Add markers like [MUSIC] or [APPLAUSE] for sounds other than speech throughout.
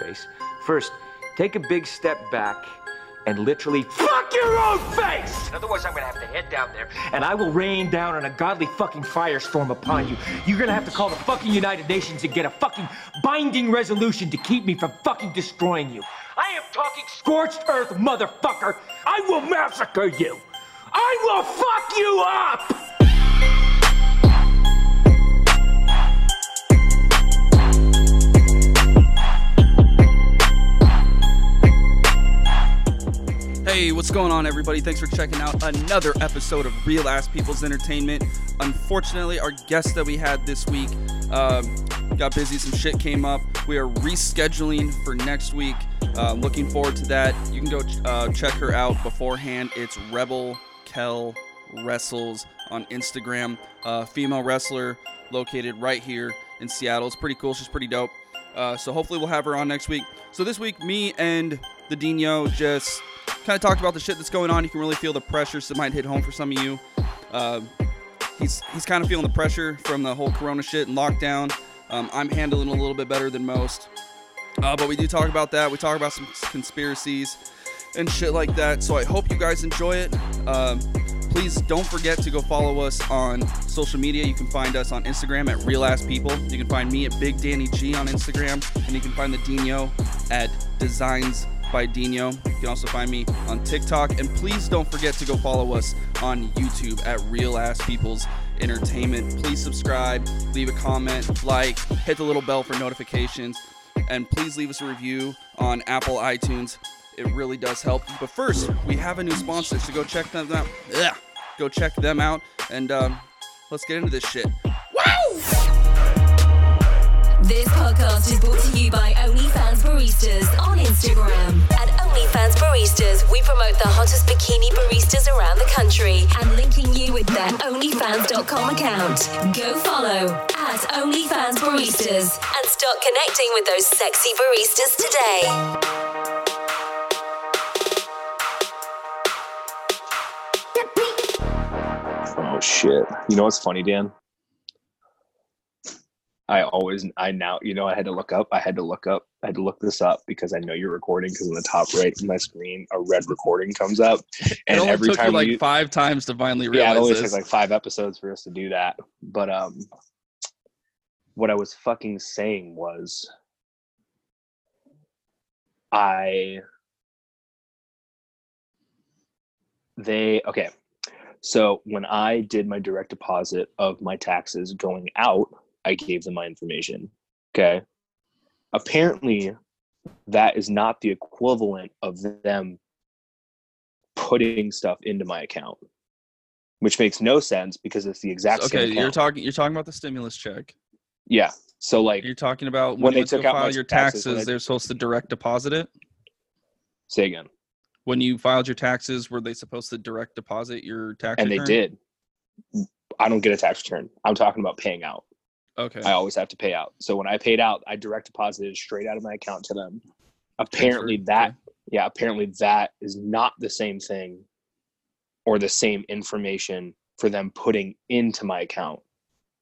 face. First, take a big step back and literally fuck your own face! Otherwise, I'm gonna have to head down there and I will rain down on a godly fucking firestorm upon you. You're gonna have to call the fucking United Nations and get a fucking binding resolution to keep me from fucking destroying you. I am talking scorched earth, motherfucker! I will massacre you! I will fuck you up! Hey, what's going on, everybody? Thanks for checking out another episode of Real Ass People's Entertainment. Unfortunately, our guest that we had this week uh, got busy, some shit came up. We are rescheduling for next week. Uh, looking forward to that. You can go uh, check her out beforehand. It's Rebel Kel Wrestles on Instagram. Uh, female wrestler located right here in Seattle. It's pretty cool. She's pretty dope. Uh, so hopefully we'll have her on next week. So this week, me and the Dino just kind of talked about the shit that's going on. You can really feel the pressures that might hit home for some of you. Uh, he's he's kind of feeling the pressure from the whole Corona shit and lockdown. Um, I'm handling it a little bit better than most, uh, but we do talk about that. We talk about some conspiracies and shit like that. So I hope you guys enjoy it. Um, please don't forget to go follow us on social media. You can find us on Instagram at Real Ass People. You can find me at Big Danny G on Instagram, and you can find the Dino at Designs by Dino. You can also find me on TikTok. And please don't forget to go follow us on YouTube at Real Ass People's Entertainment. Please subscribe, leave a comment, like, hit the little bell for notifications, and please leave us a review on Apple iTunes. It really does help. But first, we have a new sponsor, so go check them out. Ugh. Go check them out, and um, let's get into this shit. This podcast is brought to you by OnlyFans Baristas on Instagram. At OnlyFans Baristas, we promote the hottest bikini baristas around the country and linking you with their OnlyFans.com account. Go follow at OnlyFans Baristas and start connecting with those sexy baristas today. Oh shit! You know what's funny, Dan? I always, I now, you know, I had to look up. I had to look up. I had to look this up because I know you're recording. Because in the top right of my screen, a red recording comes up, It and only every took time you like five times to finally realize. yeah, it only this. took like five episodes for us to do that. But um, what I was fucking saying was, I they okay so when i did my direct deposit of my taxes going out i gave them my information okay apparently that is not the equivalent of them putting stuff into my account which makes no sense because it's the exact okay, same Okay, you're talking. You're talking about the stimulus check. yeah so like You're talking about when, When they to took out file your taxes, taxes. They're supposed to direct deposit it. say again When you filed your taxes, were they supposed to direct deposit your tax? and they did i don't get a tax return i'm talking about paying out Okay. I always have to pay out. So when I paid out, I direct deposited straight out of my account to them. Apparently that yeah, apparently that is not the same thing or the same information for them putting into my account.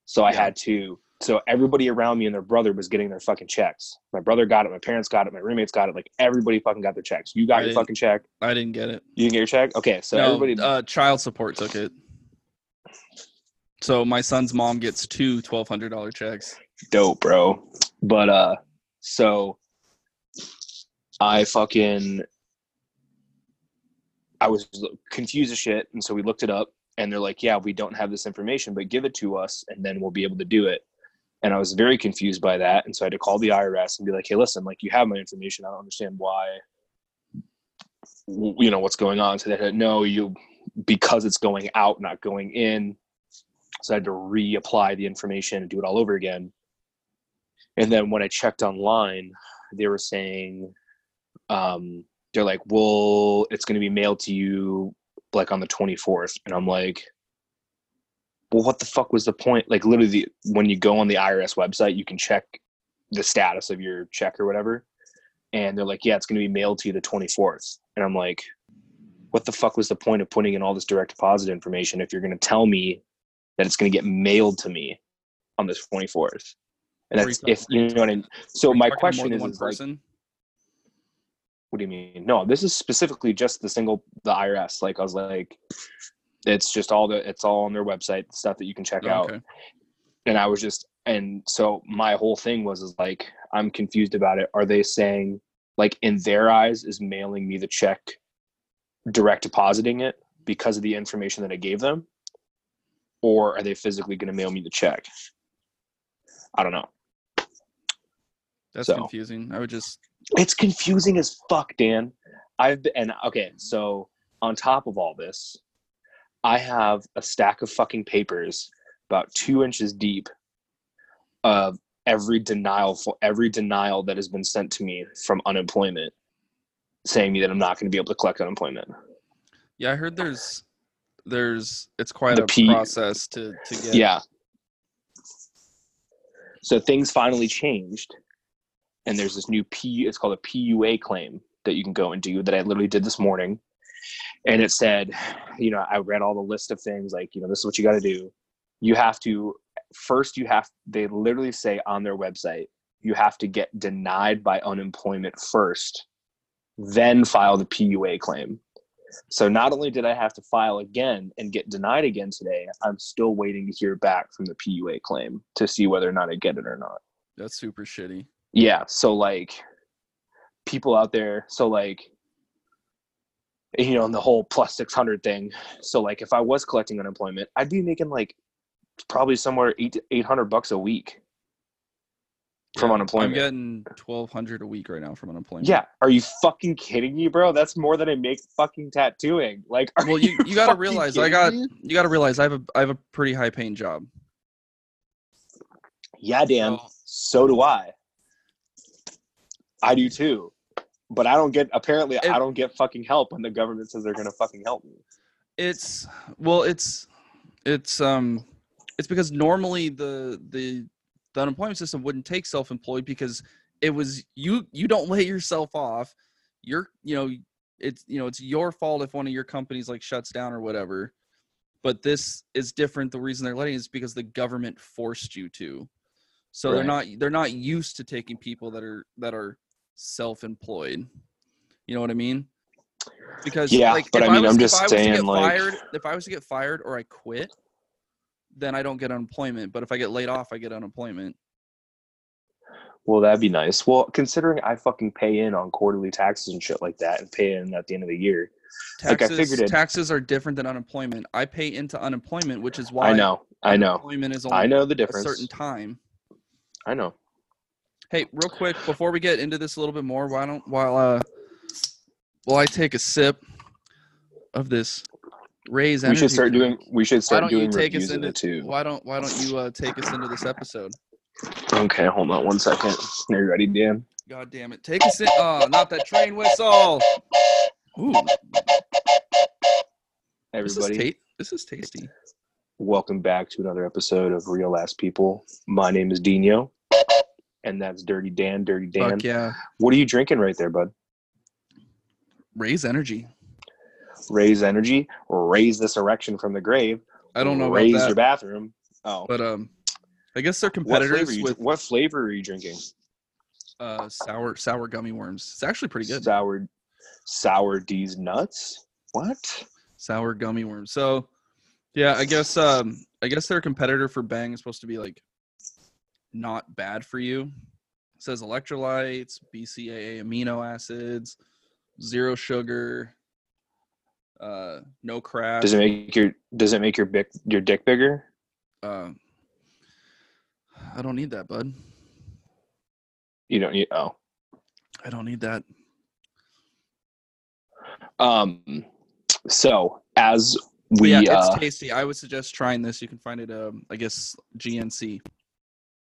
So I Yeah. had to so everybody around me and their brother was getting their fucking checks. My brother got it, my parents got it, my roommates got it, like everybody fucking got their checks. You got I your fucking check. I didn't get it. You didn't get your check? Okay, so no, everybody uh, child support took it. So my son's mom gets two twelve hundred dollar checks. dope, bro. But uh so I fucking I was confused as shit and so we looked it up and they're like, "Yeah, we don't have this information, but give it to us and then we'll be able to do it." And I was very confused by that and so I had to call the IRS and be like, "Hey, listen, like you have my information. I don't understand why you know what's going on." So they said, "No, you because it's going out, not going in." So I had to reapply the information and do it all over again. And then when I checked online, they were saying, um, they're like, well, it's going to be mailed to you like on the 24th. And I'm like, well, what the fuck was the point? Like, literally, when you go on the IRS website, you can check the status of your check or whatever. And they're like, yeah, it's going to be mailed to you the 24th. And I'm like, what the fuck was the point of putting in all this direct deposit information if you're going to tell me that it's going to get mailed to me on the 24th? And that's if you know what I mean. So my talking to more question is, one is like. What do you mean? No, this is specifically just the single the IRS. Like I was like, it's just all the it's all on their website, stuff that you can check Oh, out. okay. And I was just and so my whole thing was is like I'm confused about it. Are they saying like in their eyes is mailing me the check direct depositing it because of the information that I gave them? Or are they physically gonna mail me the check? I don't know. That's So. confusing. I would just It's confusing as fuck, Dan. I've been, and okay, so on top of all this, I have a stack of fucking papers about two inches deep of every denial for every denial that has been sent to me from unemployment, saying me that I'm not going to be able to collect unemployment. yeah. I heard there's there's it's quite The a P- process to to get. Yeah. So things finally changed, and there's this new P. It's called a PUA claim that you can go and do that I literally did this morning, and it said, you know, I read all the list of things like, you know, this is what you got to do. You have to first. You have. They literally say on their website, you have to get denied by unemployment first, then file the PUA claim. So not only did I have to file again and get denied again today, I'm still waiting to hear back from the PUA claim to see whether or not I get it or not. That's super shitty. Yeah, so like people out there, so like you know, in the whole plus 600 thing. So like if I was collecting unemployment, I'd be making like probably somewhere 8 800 bucks a week from Yeah, unemployment. I'm getting twelve hundred a week right now from unemployment. yeah, are you fucking kidding me, bro? That's more than I make fucking tattooing. Like, Well, you you gotta realize I got me? you gotta realize I have a I have a pretty high paying job. Yeah, Dan. So- So do I. I do too. But I don't get apparently If- I don't get fucking help when the government says they're gonna fucking help me. It's well, it's it's um it's because normally the the the unemployment system wouldn't take self-employed because it was you you don't [LAUGHS] lay yourself off. You're you know it's you know it's your fault if one of your companies like shuts down or whatever. But this is different. The reason they're letting is because the government forced you to. So they're not they're not used to taking people that are that are self-employed. You know what I mean? Because Yeah, like, but I mean, just I was to saying, like- fired, if I was to get fired or I quit, then I don't get unemployment. But if I get laid off, I get unemployment. Well, that'd be nice. Well, considering I fucking pay in on quarterly taxes and shit like that and pay in at the end of the year. Like, I Taxes, figured it- taxes are different than unemployment. I pay into unemployment, which is why I know. I know. unemployment is only I know the a difference. certain time. I know. Hey, real quick before we get into this a little bit more, why don't while uh while I take a sip of this Raise We should start doing we should start Why don't you doing take us into too. Why don't Why don't you uh, take us into this episode? Okay, hold on one second. Are you ready, Dan? God damn it! Take us in. Oh, not that train whistle. Ooh, this is, Everybody, ta- this is tasty. welcome back to another episode of Real Ass People. My name is Dino, and that's Dirty Dan. Dirty Dan. Fuck yeah! What are you drinking right there, bud? Raze energy. Raze energy, raise this erection from the grave. I don't know Raise your bathroom. Oh, but um, I guess they're what flavor, competitors are you, with what flavor are you drinking? uh sour sour gummy worms. It's actually pretty good. Sour, sour D's nuts. What? sour gummy worms. So, yeah, I guess um, I guess their competitor for Bang is supposed to be like not bad for you. It says electrolytes, BCAA amino acids, zero sugar, uh, no crap. Does it make your Does it make your dick your dick bigger? uh, I don't need that, bud. You don't. need. oh. I don't need that. Um. So as we yeah, it's uh, tasty. I would suggest trying this. You can find it, um, I guess, GNC.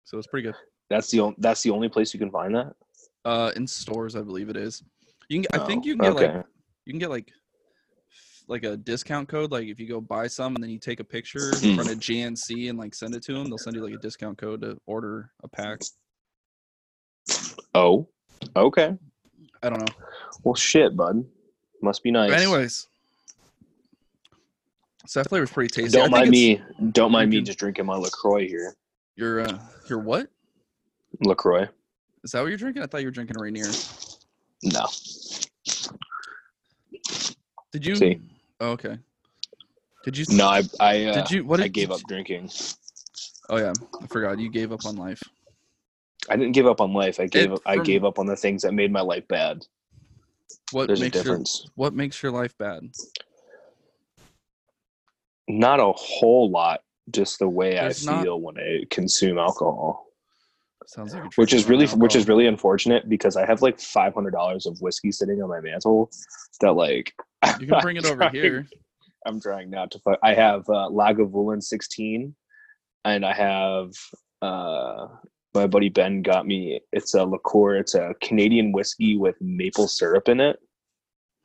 So it's pretty good. that's the only that's the only place you can find that. Uh, in stores, I believe it is. You can. I think Oh, you can get like you can get like like a discount code like if you go buy some and then you take a picture Hmm. in front of GNC and like send it to them they'll send you like a discount code to order a pack Oh. Okay. I don't know Well, shit, bud. Must be nice. but anyways so that flavor's pretty tasty don't mind me. Don't mind me just drinking my Lacroix here. you're uh you're what Lacroix. is that what you're drinking I thought you were drinking Rainier No. Did you? See. Oh, okay. Did you? No, I I uh, Did you? What did I gave up drinking. Oh yeah, I forgot. You gave up on life. I didn't give up on life. I gave It- up, I gave up on the things that made my life bad. What There's a makes your difference. What makes your life bad? Not a whole lot, just the way There's I not- feel when I consume alcohol. Sounds like which is really which is really unfortunate because I have like five hundred dollars of whiskey sitting on my mantle that like [LAUGHS] You can bring it over trying- here. I'm trying not to. Fuck. I have uh, Lagavulin sixteen, and I have uh, my buddy Ben got me. It's a liqueur. It's a Canadian whiskey with maple syrup in it.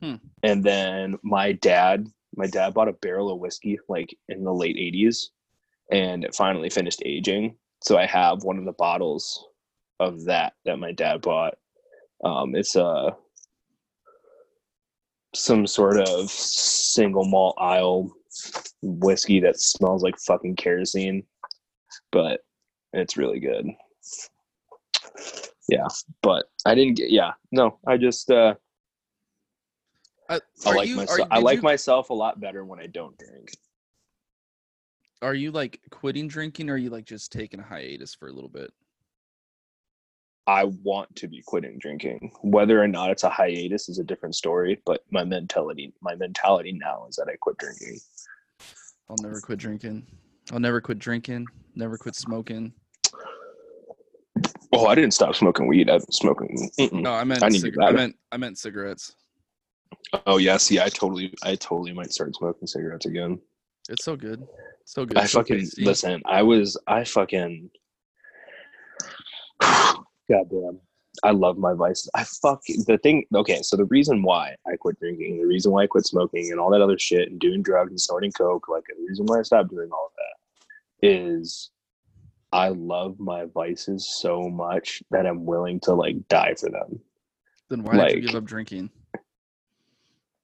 Hmm. And then my dad, my dad bought a barrel of whiskey like in the late '80s, and it finally finished aging. So I have one of the bottles of that that my dad bought. Um, it's a some sort of single malt Islay whiskey that smells like fucking kerosene, but it's really good. Yeah, but I didn't get. Yeah, no, I just uh, Uh, I like you- myself. you- I like you- myself a lot better when I don't drink. Are you like quitting drinking, or are you like just taking a hiatus for a little bit? I want to be quitting drinking. Whether or not it's a hiatus is a different story. But my mentality, my mentality now is that I quit drinking. I'll never quit drinking. I'll never quit drinking. Never quit smoking. Oh, I didn't stop smoking weed. I've been smoking. mm-mm. No, I meant. I cig- I meant. I meant cigarettes. Oh yeah, see, I totally, I totally might start smoking cigarettes again. It's so good. So good. I so fucking tasty. listen. I was, I fucking, [SIGHS] goddamn. I love my vices. I fuck the thing. Okay, so the reason why I quit drinking, the reason why I quit smoking, and all that other shit, and doing drugs and snorting coke, like the reason why I stopped doing all of that, is I love my vices so much that I'm willing to like die for them Then why did you like- give up drinking?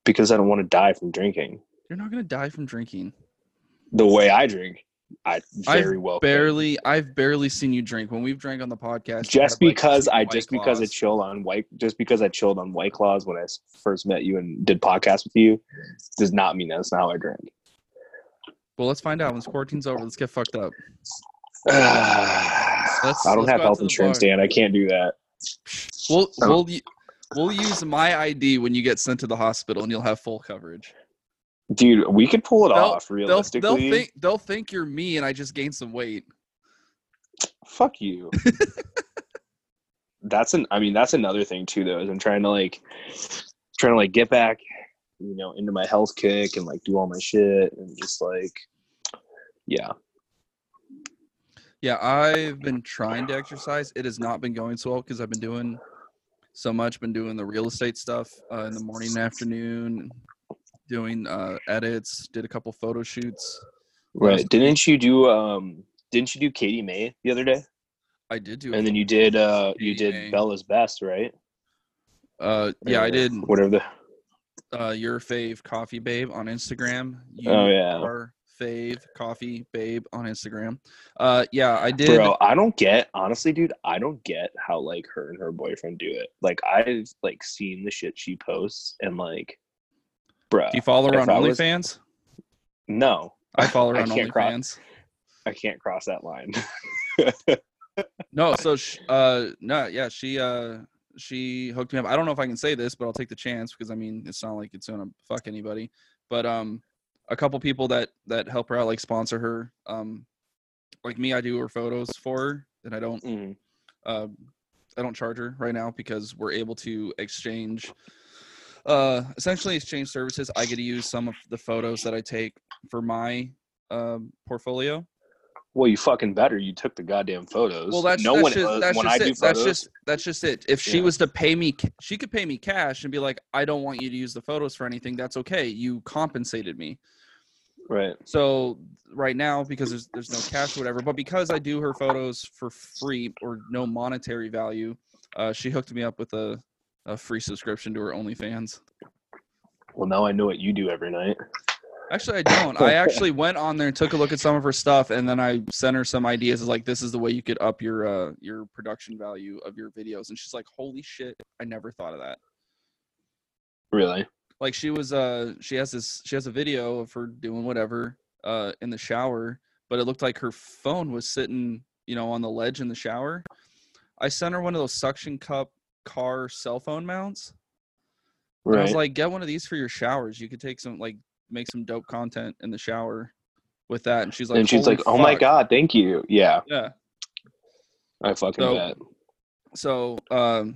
because I don't want to die from drinking. You're not gonna die from drinking. The way I drink, I very I've well barely. I've barely seen you drink when we've drank on the podcast. just had, like, because two I just because I chilled on white just because I chilled on White Claws when I first met you and did podcast with you does not mean that's not how I drink. Well, let's find out when this quarantine's over. Let's get fucked up. [SIGHS] I don't let's have health insurance, bar. Dan. I can't do that. We'll we'll we'll use my ID when you get sent to the hospital, and you'll have full coverage. Dude, we could pull it They'll- off They'll realistically. they'll think they'll think you're me, and I just gained some weight. Fuck you. [LAUGHS] that's an I mean, that's another thing too though, is I'm trying to like trying to like get back, you know, into my health kick and like do all my shit and just like yeah. Yeah, I've been trying to exercise. It has not been going so well because I've been doing so much. Been doing the real estate stuff uh, in the morning and afternoon, doing uh, edits. Did a couple photo shoots. Right. Last Didn't you do um didn't you do Katie May the other day? I did do. And then you did uh you did May. Bella's best, right? uh, yeah, I did. Whatever the Uh, your fave coffee babe on Instagram. You Oh, yeah. Are fave coffee babe on Instagram. Uh, yeah, I did. Bro, I don't get honestly, dude, I don't get how like her and her boyfriend do it. Like I've like seen the shit she posts and like bro. do you follow her on I was- OnlyFans? No. I follow her [LAUGHS] I on can't cross- OnlyFans. I can't cross that line. [LAUGHS] No, so sh- uh no, yeah, she uh she hooked me up. I don't know if I can say this, but I'll take the chance because I mean it's not like it's gonna fuck anybody. But um a couple people that that help her out like sponsor her. Um like me, I do her photos for her and I don't Mhm. uh I don't charge her right now because we're able to exchange uh essentially exchange services. I get to use some of the photos that I take for my um portfolio. Well, you fucking better. You took the goddamn photos. Well, that's no that's one just, that's when just I it. do that's photos. just that's just it. If she Yeah. was to pay me, she could pay me cash and be like, "I don't want you to use the photos for anything." That's okay. You compensated me. right. So right now, because there's there's no cash or whatever, but because I do her photos for free or no monetary value, uh, she hooked me up with a a free subscription to her OnlyFans. Well, now I know what you do every night. Actually, I don't. I actually [LAUGHS] went on there and took a look at some of her stuff, and then I sent her some ideas. Like, this is the way you could up your uh, your production value of your videos, and she's like, "Holy shit! I never thought of that." Really? like she was uh she has this she has a video of her doing whatever uh in the shower but it looked like her phone was sitting you know on the ledge in the shower i sent her one of those suction cup car cell phone mounts. And i was like get one of these for your showers. You could take some like make some dope content in the shower with that. And she's like and she's "Holy like, "Oh my god, thank you." Yeah, yeah. I fucking So- bet. so um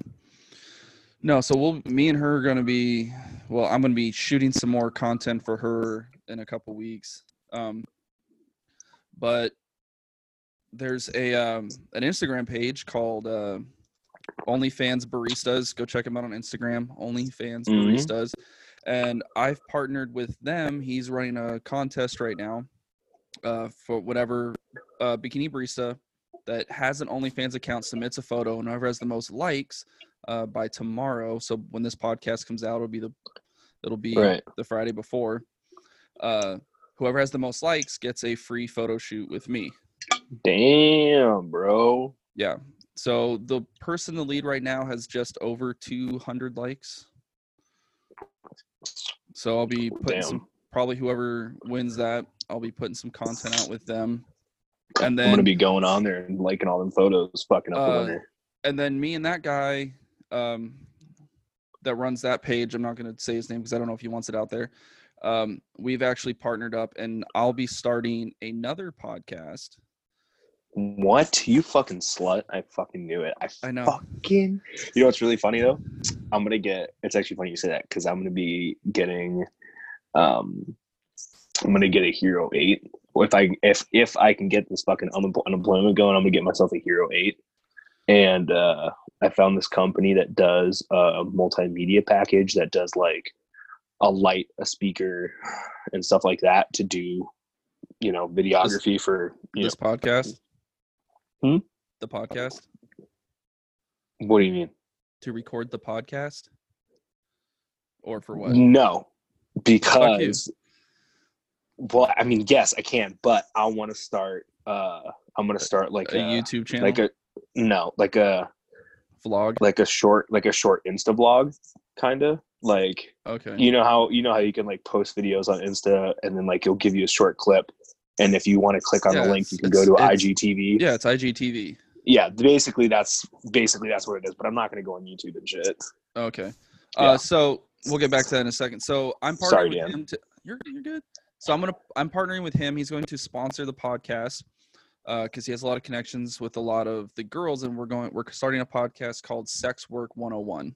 no so we'll me and her are gonna be well i'm gonna be shooting some more content for her in a couple weeks. Um but there's a um an instagram page called uh onlyfans baristas go check him out on instagram onlyfans Mhm. baristas and i've partnered with them he's running a contest right now uh for whatever uh bikini barista that has an OnlyFans account submits a photo, and whoever has the most likes uh, by tomorrow. So when this podcast comes out, it'll be the it'll be Right. the Friday before. Uh, whoever has the most likes gets a free photo shoot with me. Damn, bro. Yeah. So the person in the lead right now has just over 200 likes. So I'll be putting some probably whoever wins that, I'll be putting some content out with them. And then I'm gonna be going on there and liking all them photos, fucking up the Uh, winner. and then me and that guy um, that runs that page i'm not going to say his name because i don't know if he wants it out there um, we've actually partnered up and i'll be starting another podcast What? You fucking slut. I fucking knew it. I, I know. fucking You know what's really funny though? I'm gonna get it's actually funny you say that because I'm gonna be getting um I'm gonna get a hero eight. If I if if I can get this fucking unempl- unemployment going, I'm gonna get myself a hero eight. And uh I found this company that does a multimedia package that does like a light, a speaker, and stuff like that to do, you know, videography for you this podcast Hmm? the podcast what do you mean? to record the podcast or for what No, because well, I mean, yes, I can, but I want to start. uh I'm gonna start like a a, youtube channel like a no, like a vlog like a short like a short Insta vlog, kind of like okay you know how you know how you can like post videos on Insta and then like it'll give you a short clip, and if you want to click on Yeah, the link, you can go to IGTV. yeah it's igtv yeah, basically that's basically that's what it is. But I'm not gonna go on YouTube and shit. Okay. Yeah. Uh, so we'll get back to that in a second. So I'm partnering Sorry, with Dan. him. To, you're you're good. So I'm gonna I'm partnering with him. He's going to sponsor the podcast because he has a lot of connections with a lot of the girls, and we're going we're starting a podcast called Sex Work 101.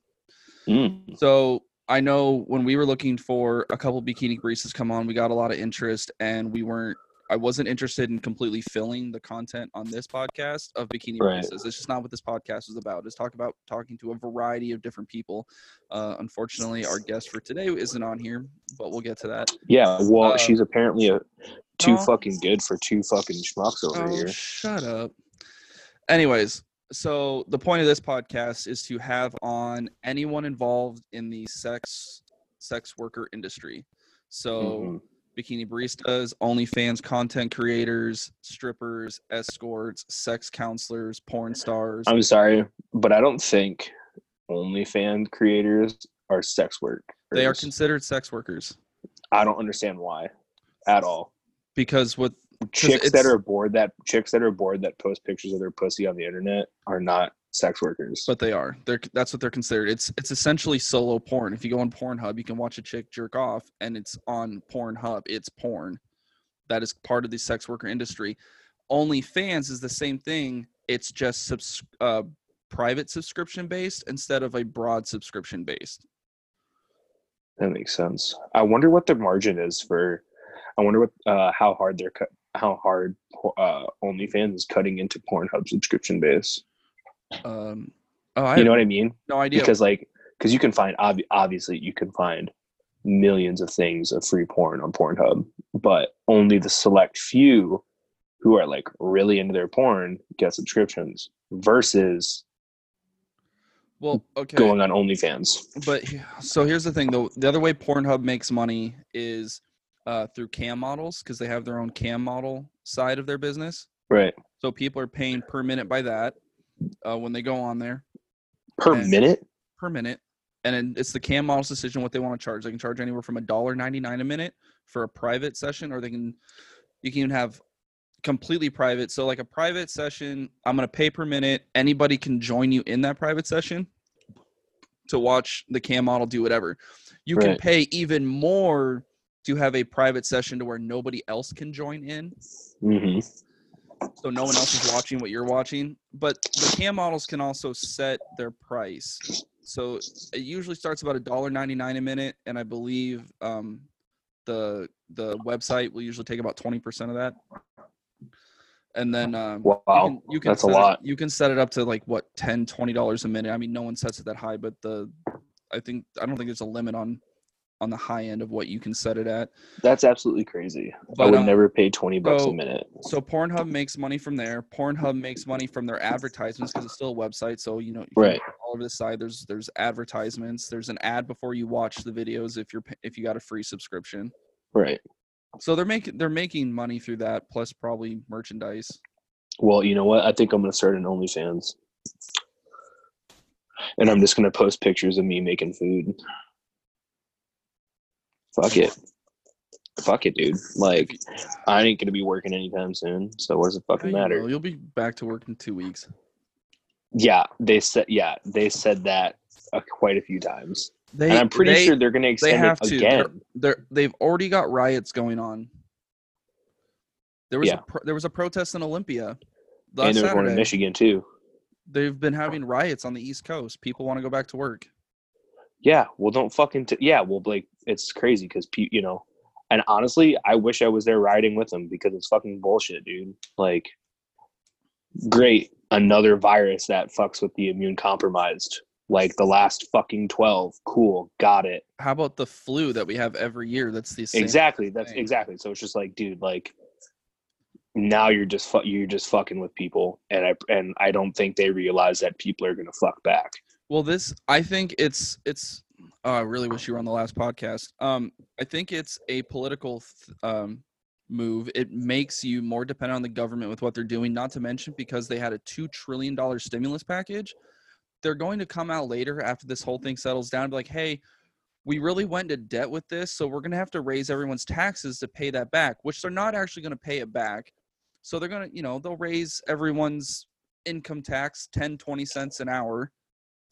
Mm. So I know when we were looking for a couple bikini to come on, we got a lot of interest, and we weren't. I wasn't interested in completely filling the content on this podcast of bikini Right. baristas. It's just not what this podcast is about. It's talk about talking to a variety of different people. Uh, unfortunately, our guest for today isn't on here, but we'll get to that. Yeah, well, Uh, she's apparently a too no. fucking good for two fucking schmucks over Oh, here. shut up. Anyways, so the point of this podcast is to have on anyone involved in the sex sex worker industry. So Mhm. Bikini baristas, OnlyFans content creators, strippers, escorts, sex counselors, porn stars. I'm sorry, but I don't think OnlyFans creators are sex work. They are considered sex workers I don't understand why, at all. because what Chicks that are bored that chicks that are bored that post pictures of their pussy on the internet are not sex workers. but they are. They're that's what they're considered. It's it's essentially solo porn. If you go on Pornhub, you can watch a chick jerk off and it's on Pornhub. It's porn. That is part of the sex worker industry. OnlyFans is the same thing. It's just subs- uh, private subscription based instead of a broad subscription based. that makes sense. I wonder what the margin is for. I wonder what uh, how hard they're cut. How hard uh, OnlyFans is cutting into Pornhub subscription base. Um, oh, I You know what I mean? no idea. because like because you can find ob- obviously you can find millions of things of free porn on Pornhub, but only the select few who are like really into their porn get subscriptions versus well, okay. going on OnlyFans. but so here's the thing though the other way pornhub makes money is uh, through cam models because they have their own cam model side of their business Right. so people are paying per minute by that uh, when they go on there Per And- minute? per minute and it's the cam model's decision what they want to charge. They can charge anywhere from a dollar ninety nine a minute for a private session, or they can you can even have completely private. So like a private session, I'm gonna pay per minute. Anybody can join you in that private session to watch the cam model do whatever. You can pay even more to have a private session to where nobody else can join in hmm so no one else is watching what you're watching. But the cam models can also set their price. So it usually starts about a dollar ninety nine a minute, and I believe um, the the website will usually take about twenty percent of that. And then um, Wow, you can, you can that's a set it- you can set it up to like what 10 20 dollars a minute. I mean, no one sets it that high, but the I think I don't think there's a limit on on the high end of what you can set it at. That's absolutely crazy. I would um, never pay twenty bucks so- a minute. So Pornhub makes money from there. Pornhub makes money from their advertisements because it's still a website. So you know, you Right. all over the side. There's there's advertisements. There's an ad before you watch the videos if you're if you got a free subscription. Right. So they're making they're making money through that plus probably merchandise. Well, you know what? I think I'm gonna start an OnlyFans, and I'm just gonna post pictures of me making food. Fuck it. Fuck it, dude. Like, I ain't gonna be working anytime soon. So what does it Yeah, fucking you matter? will. You'll be back to work in two weeks. Yeah, they said. Yeah, they said that uh, quite a few times, They and I'm pretty they- sure they're gonna they extend have it to. Again. they're they've already got riots going on. There was Yeah. a pro, there was a protest in Olympia And last there's one in Michigan too. They've been having riots on the East Coast. People want to go back to work. Yeah, well, don't fucking. T- yeah, well, like it's crazy because you know, and honestly, I wish I was there riding with them because it's fucking bullshit, dude. Like, great, another virus that fucks with the immune compromised. Like the last fucking twelve. Cool, got it. How about the flu that we have every year? That's the same. Exactly. That's thing. exactly. So it's just like, dude, like now you're just fu- you're just fucking with people, and I and I don't think they realize that people are gonna fuck back. Well, this I think it's it's. Oh, I really wish you were on the last podcast. Um, I think it's a political th- um move. It makes you more dependent on the government with what they're doing. Not to mention because they had a two trillion dollar stimulus package. They're going to come out later after this whole thing settles down. And be like, hey, we really went into debt with this, so we're going to have to raise everyone's taxes to pay that back. Which they're not actually going to pay it back. So they're going to, you know, they'll raise everyone's income tax 10, 20 cents an hour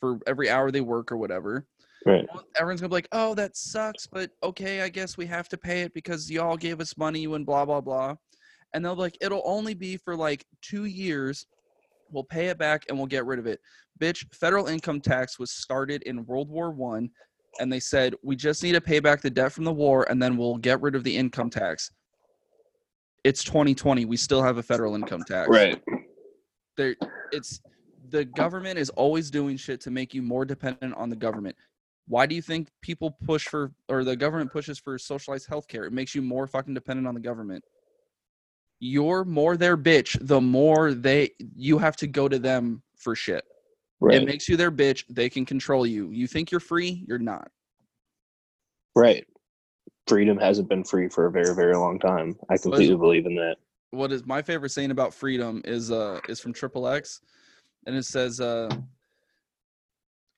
for every hour they work or whatever. Right. Everyone's gonna be like, "Oh, that sucks," but okay, I guess we have to pay it because y'all gave us money and blah blah blah. And they'll be like, "It'll only be for like two years. We'll pay it back and we'll get rid of it." Bitch, federal income tax was started in World War One, and they said we just need to pay back the debt from the war, and then we'll get rid of the income tax. It's 2020. We still have a federal income tax Right. there it's the government is always doing shit to make you more dependent on the government why do you think people push for or the government pushes for socialized healthcare it makes you more fucking dependent on the government you're more their bitch the more they you have to go to them for shit Right. it makes you their bitch they can control you you think you're free you're not Right. Freedom hasn't been free for a very, very long time. I completely believe in that. what is my favorite saying about freedom is uh is from triple x and it says uh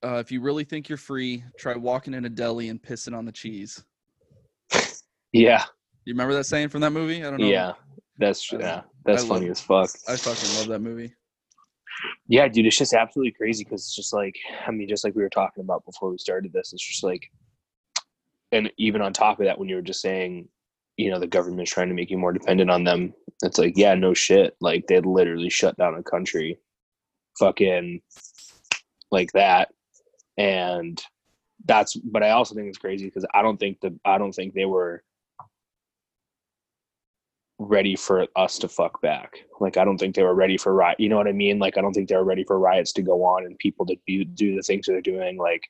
uh, if you really think you're free, try walking in a deli and pissing on the cheese. Yeah. You remember that saying from that movie? I don't know. Yeah. That's I- yeah. That's I funny love- as fuck. I fucking love that movie. Yeah, dude, it's just absolutely crazy because it's just like I mean, just like we were talking about before we started this, it's just like and even on top of that, when you were just saying, you know, the government's trying to make you more dependent on them, it's like, yeah, no shit. Like they literally shut down a country fucking like that. And that's but I also think it's crazy because I don't think the I don't think they were ready for us to fuck back. Like I don't think they were ready for riot. You know what I mean? Like I don't think they were ready for riots to go on and people to do, do the things they're doing. Like,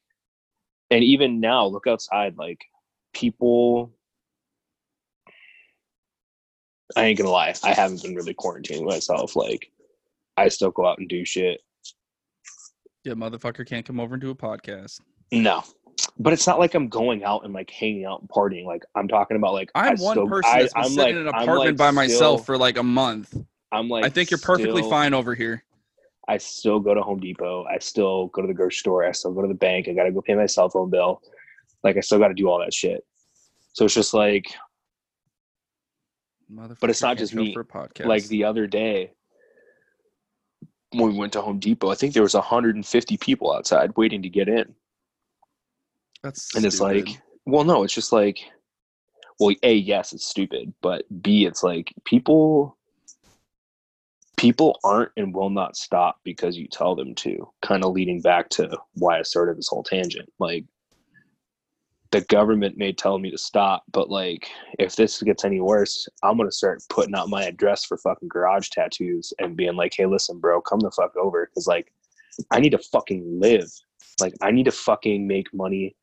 and even now, look outside. Like people, I ain't gonna lie. I haven't been really quarantining myself. Like I still go out and do shit. Yeah, motherfucker can't come over and do a podcast. No. But it's not like I'm going out and like hanging out and partying. Like I'm talking about like I I'm one still- person I- that's been I'm sitting like- in an apartment like, by myself for like a month. I'm like I think you're perfectly still- fine over here. I still go to Home Depot. I still go to the grocery store. I still go to the bank. I got to go pay my cell phone bill. Like I still got to do all that shit. So it's just like, but it's not just me. For a podcast. like the other day when we went to Home Depot, I think there was 150 people outside waiting to get in. That's And it's stupid. like, well, no, it's just like, well, A, yes, it's stupid, but B, it's like people people aren't and will not stop because you tell them to. Kind of leading back to why I started this whole tangent. Like the government may tell me to stop, but like if this gets any worse, I'm gonna start putting out my address for fucking garage tattoos and being like, hey, listen, bro, come the fuck over. Cause like I need to fucking live. Like I need to fucking make money.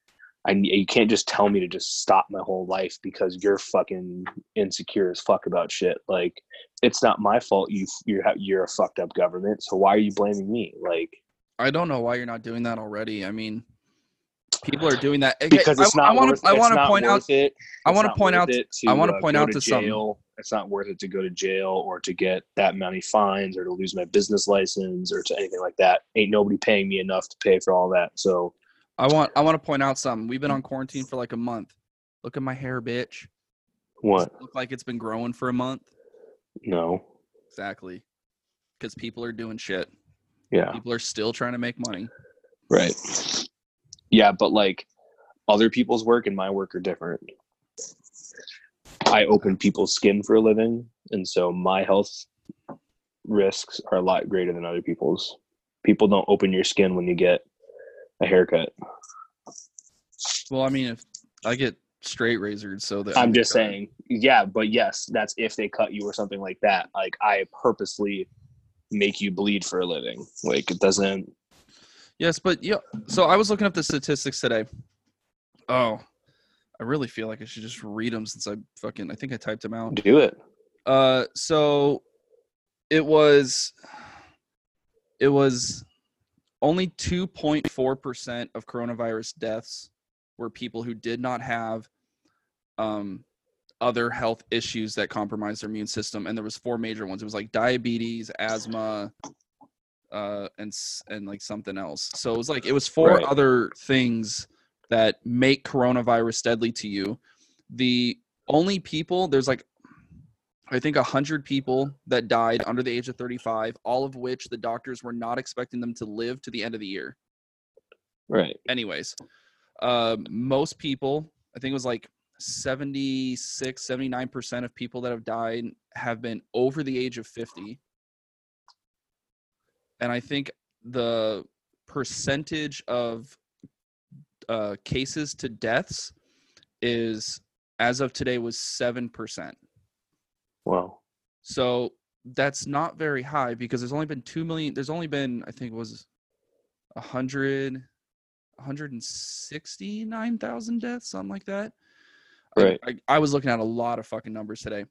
I you can't just tell me to just stop my whole life because you're fucking insecure as fuck about shit. Like it's not my fault. You you're you're a fucked up government. So why are you blaming me? Like I don't know why you're not doing that already. I mean, people are doing that because it's I, not I want worth. to. I want to point out. it. I want to point out. to, I want to uh, point out to jail. It's not worth it to go to jail or to get that many fines or to lose my business license or to anything like that. Ain't nobody paying me enough to pay for all that. So I want. I want to point out something. We've been on quarantine for like a month. Look at my hair, bitch. what? Look like it's been growing for a month. No. Exactly. Because people are doing shit. Yeah. People are still trying to make money. Right. Yeah, but like other people's work and my work are different. I open people's skin for a living, and so my health risks are a lot greater than other people's. People don't open your skin when you get a haircut. Well, I mean, if I get straight razored, so that I'm just saying, yeah, but yes, that's if they cut you or something like that. Like I purposely make you bleed for a living. Like it doesn't Yes, but yeah. So I was looking up the statistics today. Oh, I really feel like I should just read them since I fucking I think I typed them out. do it. Uh, so it was it was only 2.4% of coronavirus deaths were people who did not have um other health issues that compromised their immune system and there was four major ones it was like diabetes asthma uh and s- and like something else so it was like it was four Right. other things that make coronavirus deadly to you the only people there's like I think 100 people that died under the age of 35, all of which the doctors were not expecting them to live to the end of the year. Right. Anyways, uh, most people, I think it was like 76, 79% of people that have died have been over the age of 50. And I think the percentage of uh, cases to deaths is, as of today, was 7%. Wow. So that's not very high because there's only been 2 million there's only been I think it was 100 169,000 deaths something like that. I- Right. I, I was looking at a lot of fucking numbers today.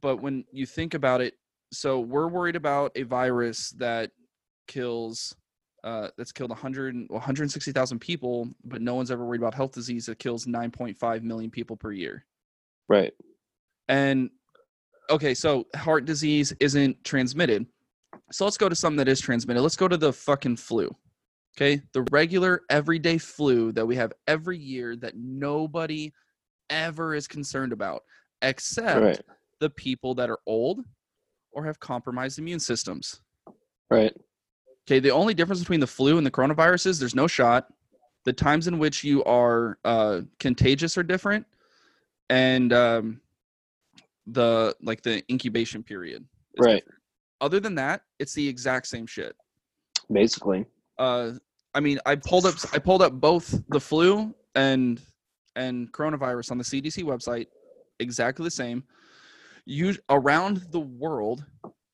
But when you think about it, so we're worried about a virus that kills uh, that's killed 100 160,000 people, but no one's ever worried about health disease that kills 9.5 million people per year. right. And okay, so heart disease isn't transmitted. So let's go to something that is transmitted. Let's go to the fucking flu. Okay, the regular everyday flu that we have every year that nobody ever is concerned about, except Right. the people that are old or have compromised immune systems. Right. Okay, the only difference between the flu and the coronavirus is there's no shot. The times in which you are uh, contagious are different, and um, the like the incubation period. Right. different. Other than that, it's the exact same shit. Basically. Uh, I mean, I pulled up I pulled up both the flu and and coronavirus on the CDC website, exactly the same. You around the world,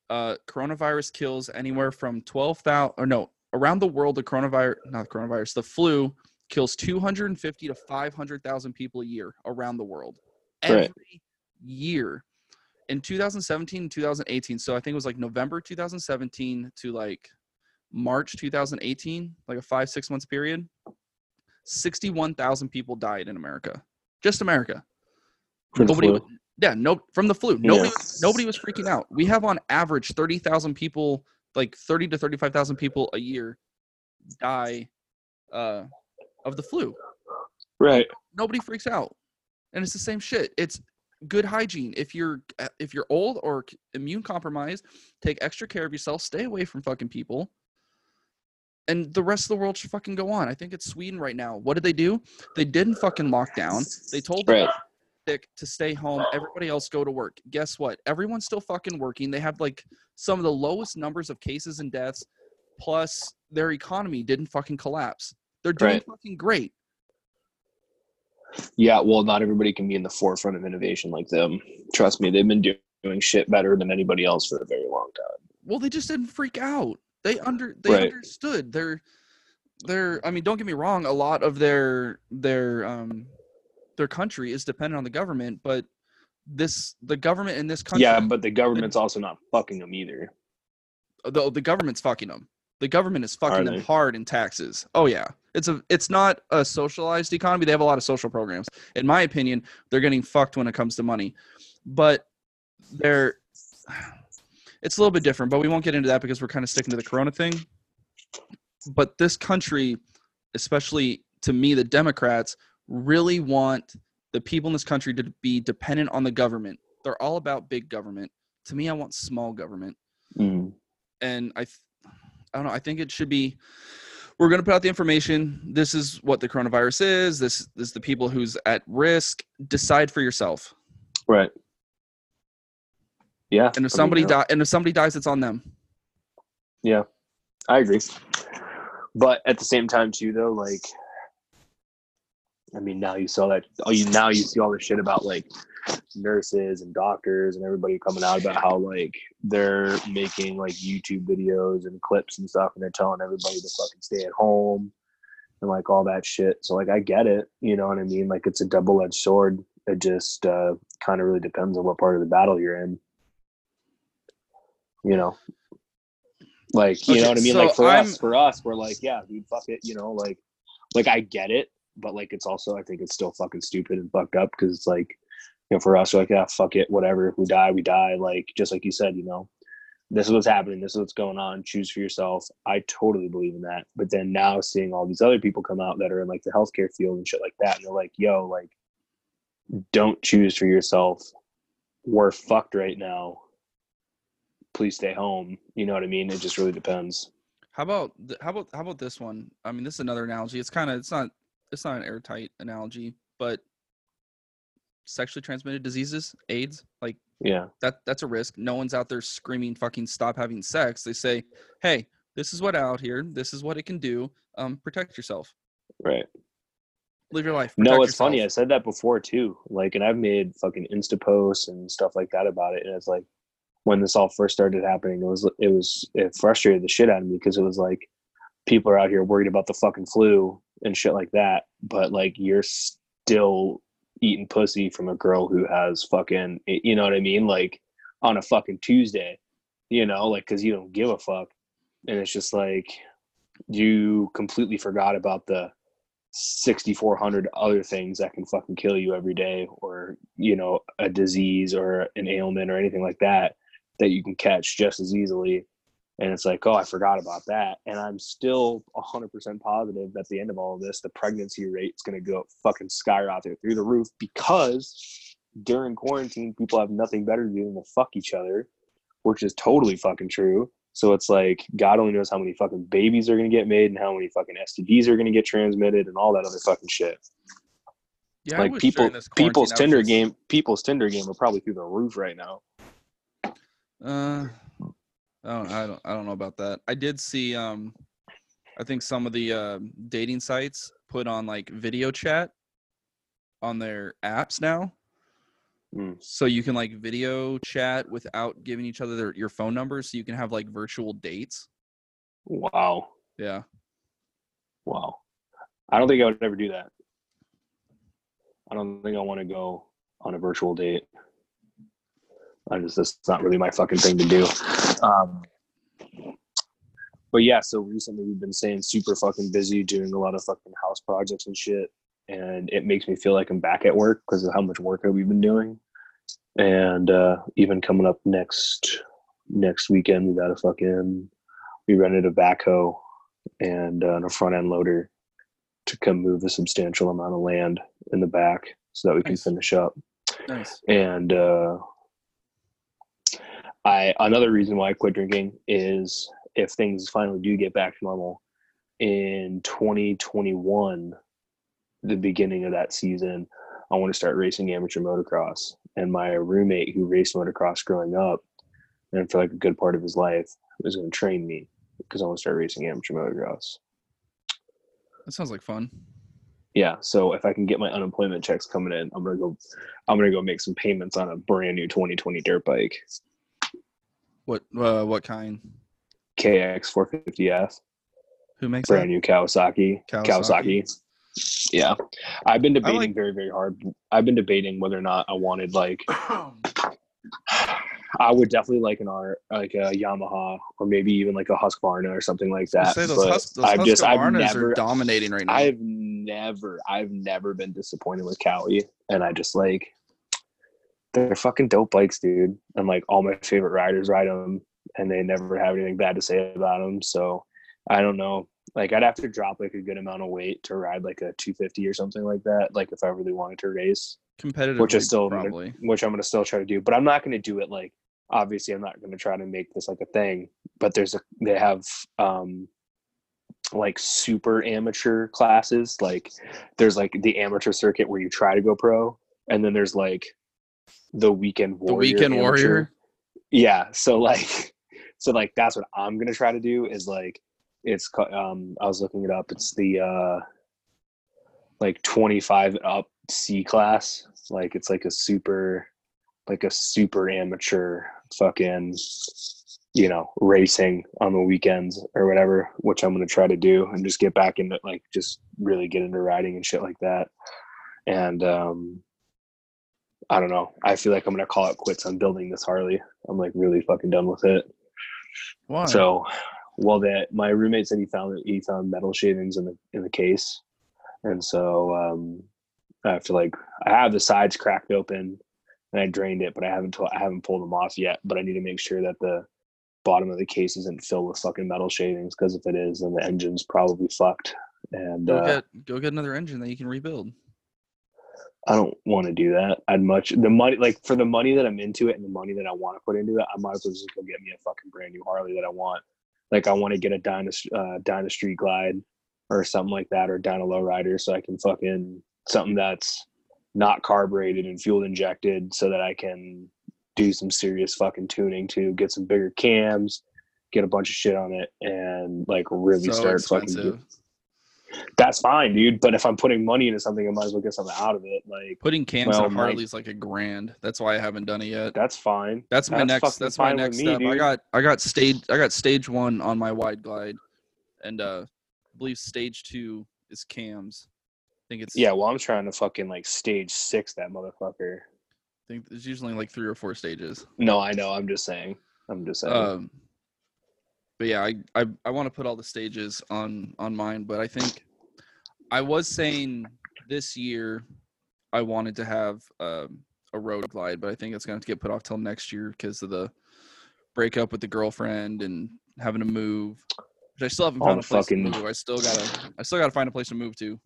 uh, coronavirus kills anywhere from twelve thousand or no around the world the coronavirus not the coronavirus the flu kills two hundred and fifty to five hundred thousand people a year around the world every Right. year. In 2017 and 2018, so I think it was like November 2017 to like March 2018, like a five, six months period, 61,000 people died in America. Just America. Nobody, flu. Yeah, no, from the flu. Nobody, Yeah. nobody was freaking out. We have on average 30,000 people like 30 to 35,000 people a year die uh, of the flu. Right. Nobody freaks out. And it's the same shit. It's good hygiene. If you're uh, if you're old or immune compromised, take extra care of yourself. Stay away from fucking people. And the rest of the world should fucking go on. I think it's Sweden right now. What did they do? They didn't fucking lock down. They told the Right. To stay home. Everybody else go to work. Guess what? Everyone's still fucking working. They have like some of the lowest numbers of cases and deaths. Plus, their economy didn't fucking collapse. They're doing Right. fucking great. Yeah, well, not everybody can be in the forefront of innovation like them. Trust me, they've been do- doing shit better than anybody else for a very long time. Well, they just didn't freak out. They under they Right. understood. They're they're I mean, don't get me wrong, a lot of their their um their country is dependent on the government, but this the government in this country Yeah, but the government's also not fucking them either. the, the government's fucking them. The government is fucking them hard in taxes. Oh yeah. It's a it's not a socialized economy. They have a lot of social programs. In my opinion, they're getting fucked when it comes to money. But they're it's a little bit different, but we won't get into that because we're kind of sticking to the corona thing. But this country, especially to me the Democrats, really want the people in this country to be dependent on the government. They're all about big government. To me, I want small government Mm. and I, th- I don't know. I think it should be. We're going to put out the information. This is what the coronavirus is. This, this is the people who's at risk. Decide for yourself. Right. Yeah. And if I mean, somebody yeah. die, and if somebody dies, it's on them. Yeah, I agree. But at the same time, too, though, like, I mean, now you saw that. Oh, you now you see all this shit about like nurses and doctors and everybody coming out about how like they're making like YouTube videos and clips and stuff, and they're telling everybody to fucking stay at home and like all that shit. So like, I get it. You know what I mean? Like, it's a double edged sword. It just uh, kind of really depends on what part of the battle you're in. You know, like you Okay, know what I mean. so like for I'm- us, for us, we're like, yeah, dude, fuck it. You know, like, like I get it, but like it's also I think it's still fucking stupid and fucked up because it's like, you know, for us, we're like, yeah, fuck it, whatever. If we die, we die. Like just like you said, you know, this is what's happening. This is what's going on. Choose for yourself. I totally believe in that. But then now seeing all these other people come out that are in like the healthcare field and shit like that, and they're like, yo, like, don't choose for yourself. We're fucked right now. Please stay home. You know what I mean? It just really depends. How about how about how about this one? I mean, this is another analogy. It's kind of it's not it's not an airtight analogy, but sexually transmitted diseases, AIDS, like Yeah. that that's a risk. No one's out there screaming fucking stop having sex. They say, "Hey, this is what out here. This is what it can do. Um protect yourself. Right. Live your life." No, it's funny. I said that before too. Like, and I've made fucking Insta posts and stuff like that about it. And it's like, when this all first started happening, it was it was it frustrated the shit out of me because it was like, people are out here worried about the fucking flu and shit like that, but like you're still eating pussy from a girl who has fucking, you know what I mean? Like on a fucking Tuesday, you know, like because you don't give a fuck, and it's just like you completely forgot about the 6400 other things that can fucking kill you every day or you know a disease or an ailment or anything like that that you can catch just as easily and it's like oh i forgot about that and i'm still 100% positive that at the end of all of this the pregnancy rate is going to go fucking skyrocket through the roof because during quarantine people have nothing better to do than to fuck each other which is totally fucking true so it's like God only knows how many fucking babies are gonna get made and how many fucking STDs are gonna get transmitted and all that other fucking shit. Yeah, like people, people's Tinder just- game, people's Tinder game are probably through the roof right now. Uh, I don't, I don't, I don't know about that. I did see, um, I think some of the uh, dating sites put on like video chat on their apps now, Mm. so you can like video chat without giving each other their, your phone numbers, so you can have like virtual dates. Wow, Yeah, wow. I don't think I would ever do that. I don't think I want to go on a virtual date. I just that's not really my fucking thing to do. Um, but yeah, so recently we've been staying super fucking busy doing a lot of fucking house projects and shit, and it makes me feel like I'm back at work because of how much work we've been doing. And uh, even coming up next next weekend, we got a fucking we rented a backhoe and uh, a front end loader to come move a substantial amount of land in the back so that we can finish up. Nice. And uh, I another reason why I quit drinking is if things finally do get back to normal in 2021, the beginning of that season, I want to start racing amateur motocross. And my roommate who raced motocross growing up and for like a good part of his life was going to train me because I want to start racing amateur motocross. That sounds like fun. Yeah, so if I can get my unemployment checks coming in, I'm gonna go. I'm gonna go make some payments on a brand new 2020 dirt bike, What uh, what kind? KX 450F, Who makes brand that? new Kawasaki. Kawasaki. Kawasaki. Yeah, I've been debating like- very, very hard. I've been debating whether or not I wanted like. [COUGHS] I would definitely like an R, like a Yamaha, or maybe even like a Husqvarna or something like that. say those, but Hus- those I've just, I've Husqvarnas never, are dominating right now. I've never, I've never been disappointed with Cowie, and I just like they're fucking dope bikes, dude. And like all my favorite riders ride them, and they never have anything bad to say about them. So I don't know. Like I'd have to drop like a good amount of weight to ride like a 250 or something like that. Like if I really wanted to race, Competitive, which I still probably. which I'm gonna still try to do. But I'm not gonna do it like obviously I'm not gonna try to make this like a thing. But there's a they have um like super amateur classes. Like there's like the amateur circuit where you try to go pro, and then there's like the weekend warrior. The weekend amateur. warrior. Yeah. So like [LAUGHS] so like that's what I'm gonna try to do is like it's um I was looking it up. It's the uh like 25 up C class. Like it's like a super like a super amateur fucking you know racing on the weekends or whatever which i'm to try to do and just get back into like just really get into riding and shit like that and um i don't know i feel like i'm going to call it quits on building this harley i'm like really fucking done with it Why? so, well, that my roommate said he found he found metal shavings in the in the case, and so um, I feel like I have the sides cracked open, and I drained it, but I haven't I I haven't pulled them off yet. But I need to make sure that the bottom of the case isn't filled with fucking metal shavings, because if it is, then the engine's probably fucked. And go uh, get go get another engine that you can rebuild. I don't want to do that. I'd much the money like for the money that I'm into it and the money that I want to put into it. I might as well just go get me a fucking brand new Harley that I want. Like I want to get a Dynast uh, Dyna Street Glide or something like that, or Dyna Lowrider, so I can fucking something that's not carbureted and fuel injected, so that I can do some serious fucking tuning to get some bigger cams, get a bunch of shit on it, and like really so start fucking. That's fine, dude. But if I'm putting money into something, I might as well get something out of it. Like Putting cams Well, on my- Harley's like a grand. That's why I haven't done it yet. that's fine. That's my That's next. That's my next me, step. I got I got stage I got stage one on my wide glide, and uh, I believe stage two is cams. I think it's Yeah, well, I'm trying to fucking like stage six that motherfucker. I think there's usually like three or four stages. No, I know. I'm just saying. I'm just saying. Um, but yeah, I I, I want to put all the stages on on mine, but I think I was saying this year I wanted to have um, a road glide, but I think it's going to get put off till next year because of the breakup with the girlfriend and having to move. Which I still haven't found a place fucking- to move. I still gotta I still gotta find a place to move to.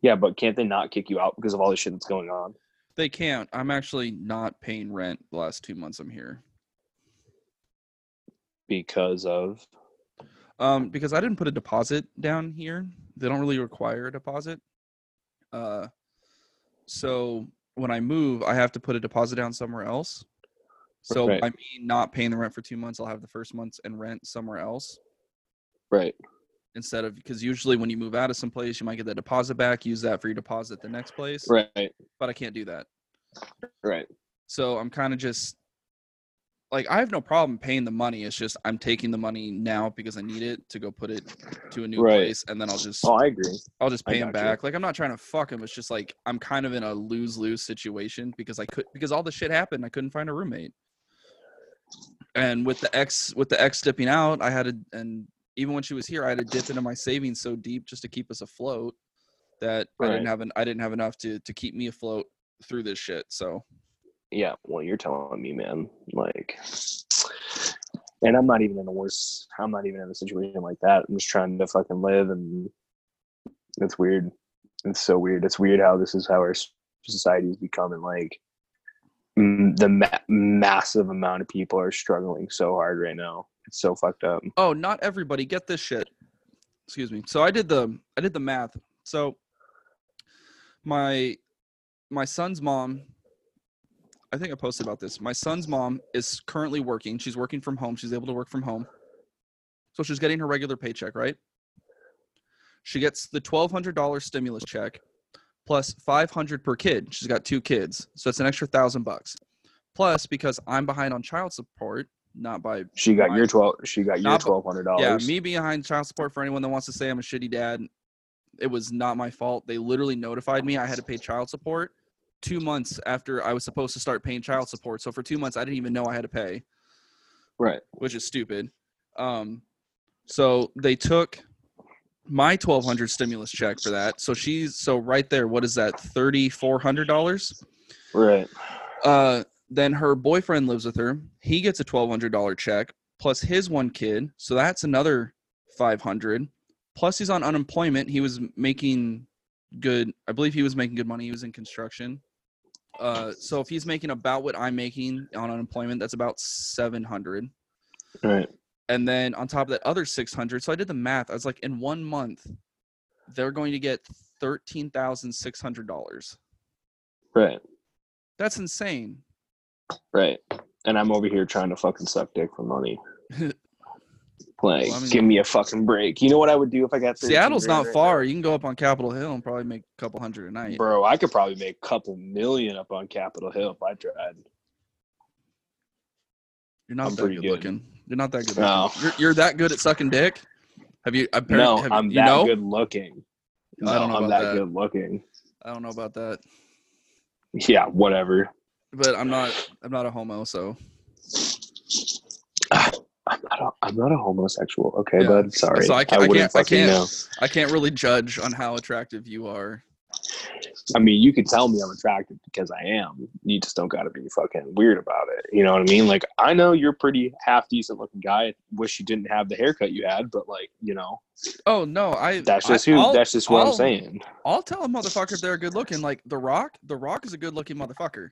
yeah, but can't they not kick you out because of all the shit that's going on? They can't. I'm actually not paying rent the last two months I'm here. Because of Um, because I didn't put a deposit down here. They don't really require a deposit. Uh, so when I move, I have to put a deposit down somewhere else. So Right. by me not paying the rent for two months, I'll have the first month's and rent somewhere else right. instead of because usually when you move out of some place, you might get the deposit back, use that for your deposit the next place. Right. But I can't do that. Right. So I'm kind of just like I have no problem paying the money. It's just I'm taking the money now because I need it to go put it to a new Right. place, and then I'll just Oh, I agree. I'll just pay him got you. back. Like I'm not trying to fuck him. It's just like I'm kind of in a lose lose situation because I could because all the shit happened. I couldn't find a roommate. And with the ex with the ex dipping out, I had to and even when she was here, I had to dip into my savings so deep just to keep us afloat that I didn't have an I didn't have enough to to keep me afloat through this shit. So Yeah. Well, you're telling me, man. Like, and I'm not even in a worse. I'm not even in a situation like that. I'm just trying to fucking live, and it's weird. It's so weird. It's weird how this is how our society is becoming. Like the ma- massive amount of people are struggling so hard right now. It's so fucked up. Oh, not everybody. Get this shit. Excuse me. So I did the I did the math. So my my son's mom I think I posted about this. My son's mom is currently working. She's working from home. She's able to work from home. So she's getting her regular paycheck, right? She gets the $1200 stimulus check plus 500 per kid. She's got two kids. So it's an extra 1000 bucks. Plus because I'm behind on child support, not by She got my- your twelve. She got your $1200. yeah, me behind child support for anyone that wants to say I'm a shitty dad, it was not my fault. They literally notified me I had to pay child support two months after I was supposed to start paying child support. So for two months, I didn't even know I had to pay, Right. which is stupid. Um, so they took my 1200 stimulus check for that. So she's so right there. What is that? $3,400. Right. Uh, then her boyfriend lives with her. He gets a twelve hundred dollar check plus his one kid, so that's another five hundred. Plus he's on unemployment. He was making good. I believe he was making good money. He was in construction. Uh, so if he's making about what I'm making on unemployment, that's about seven hundred. Right. And then on top of that, other six hundred. So I did the math. I was like, in one month, they're going to get thirteen thousand six hundred dollars. Right. That's insane. Right. And I'm over here trying to fucking suck dick for money. [LAUGHS] like, Well, I mean- give me a fucking break. You know what I would do if I got 13 Seattle's not right far. now? You can go up on Capitol Hill and probably make a couple hundred a night. Bro, I could probably make a couple million up on Capitol Hill if I tried. You're not I'm that good, good. looking. You're not that good. No. looking. You're, you're that good at sucking dick. Have you? No, have, I'm you that know? good looking. No, I don't know I'm about that, that. good looking. I don't know about that, Yeah, whatever. but I'm not. I'm not a homo, so [SIGHS] [SIGHS] I'm not a, I'm not a homosexual. Okay, Yeah. bud. Sorry. So I can't- I wouldn't can't- I can't- know. I can't really judge on how attractive you are. I mean, you can tell me I'm attractive because I am. You just don't got to be fucking weird about it. You know what I mean? Like, I know you're a pretty half decent looking guy. I wish you didn't have the haircut you had, but like, you know, Oh no, I. that's just I, who. I'll, that's just what I'll- I'm saying. I'll tell a motherfucker if they're good looking. Like The Rock. The Rock is a good looking motherfucker.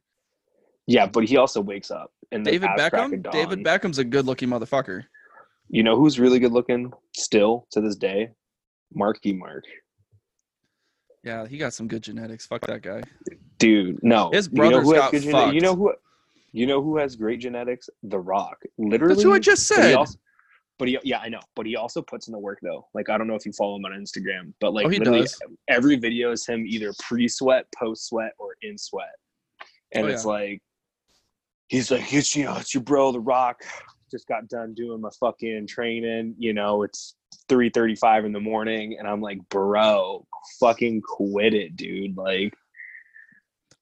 Yeah, but he also wakes up and David ass crack of Beckham. David Beckham's a good looking motherfucker. You know who's really good looking still to this day? Marky Mark. Yeah, he got some good genetics. Fuck that guy. Dude, no. His You know got good gene- You know who? You know who has great genetics? The Rock. Literally. That's who I just but said. also- But he, yeah, I know. But he also puts in the work though. Like I don't know if you follow him on Instagram, but like Oh, literally does. every video is him either pre-sweat, post-sweat, or in sweat, and Oh, it's yeah. like he's like, it's you know, it's your bro, The Rock. Just got done doing my fucking training. You know, it's three thirty-five in the morning, and I'm like, bro, fucking quit it, dude. Like,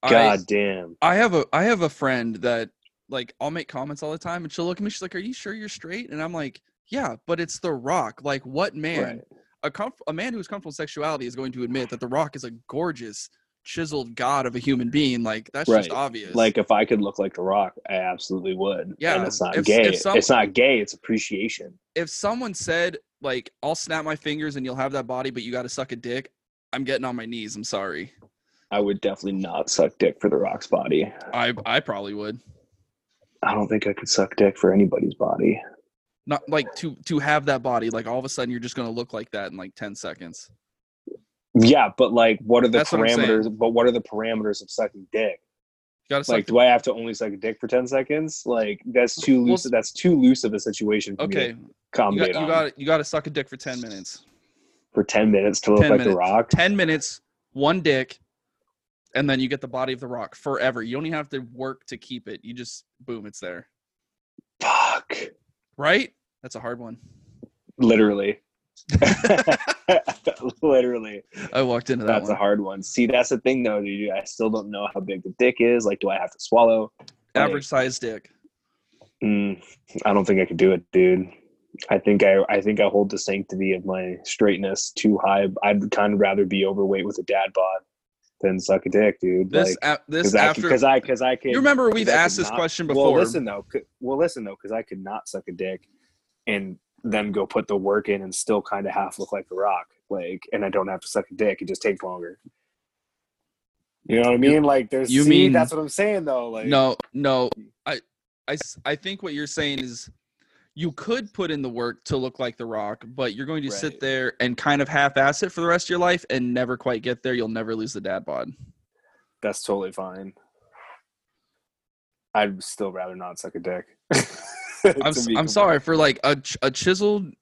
I- god damn. I have a I have a friend that like I'll make comments all the time and she'll look at me she's like are you sure you're straight and I'm like yeah but it's the rock like what man Right. a comf- a man who's comfortable with sexuality is going to admit that the rock is a gorgeous chiseled god of a human being like that's just obvious Like if I could look like The Rock, I absolutely would. Yeah, and it's not if- gay. if some- it's not gay. It's appreciation. if someone said like I'll snap my fingers and you'll have that body but you got to suck a dick I'm getting on my knees I'm sorry I would definitely not suck dick for The Rock's body. I I probably would I don't think I could suck dick for anybody's body. not like to to have that body like all of a sudden you're just going to look like that in like 10 seconds Yeah, but like, what are the That's what parameters? But what are the parameters of sucking dick? to suck Like, do I have to only suck a dick for ten seconds? Like, that's too Well, loose. that's too loose of a situation for okay me to you got you got you got to suck a dick for 10 minutes for ten minutes to look 10 like minutes. The Rock. 10 minutes, one dick, and then you get the body of the rock forever. You don't even have to work to keep it. You just boom, it's there. Fuck. Right? That's a hard one. Literally. [LAUGHS] Literally. I walked into that That's a hard one. See, that's the thing though, dude. I still don't know how big the dick is. Like, do I have to swallow? Average size dick. mm, I don't think I could do it, dude. I think I, I think I hold the sanctity of my straightness too high. I'd kind of rather be overweight with a dad bod than suck a dick, dude. This like, a- this after because I, because I can. you remember we've asked this not- question Well, before. listen though. Well, listen though, because I could not suck a dick and then go put the work in and still kind of half look like the rock like and i don't have to suck a dick it just takes longer you know what i mean like there's you see, mean- that's what i'm saying though like no, no. I, I i think what you're saying is you could put in the work to look like The Rock, but you're going to sit there and kind of half-ass it for the rest of your life and never quite get there. You'll never lose the dad bod. that's totally fine i'd still rather not suck a dick [LAUGHS] [LAUGHS] I'm, I'm sorry for like a, ch- a chiseled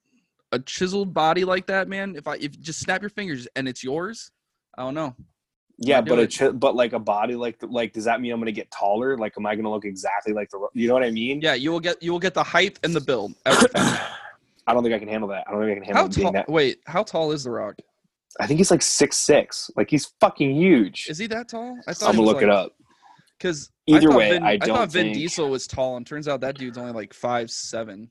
a chiseled body like that, man. If I if just snap your fingers and it's yours, I don't know. yeah do but a chi- but like a body like like does that mean i'm gonna get taller like am i gonna look exactly like the you know what i mean Yeah, you will get you will get the height and the build. [COUGHS] I don't think i can handle that i don't think i can handle how being tall? that Wait, how tall is The Rock? i think he's like six six like he's fucking huge Is he that tall? I i'm gonna look it up Because Either I way, Vin, I don't I thought Vin think- Diesel was tall, and turns out that dude's only like five seven.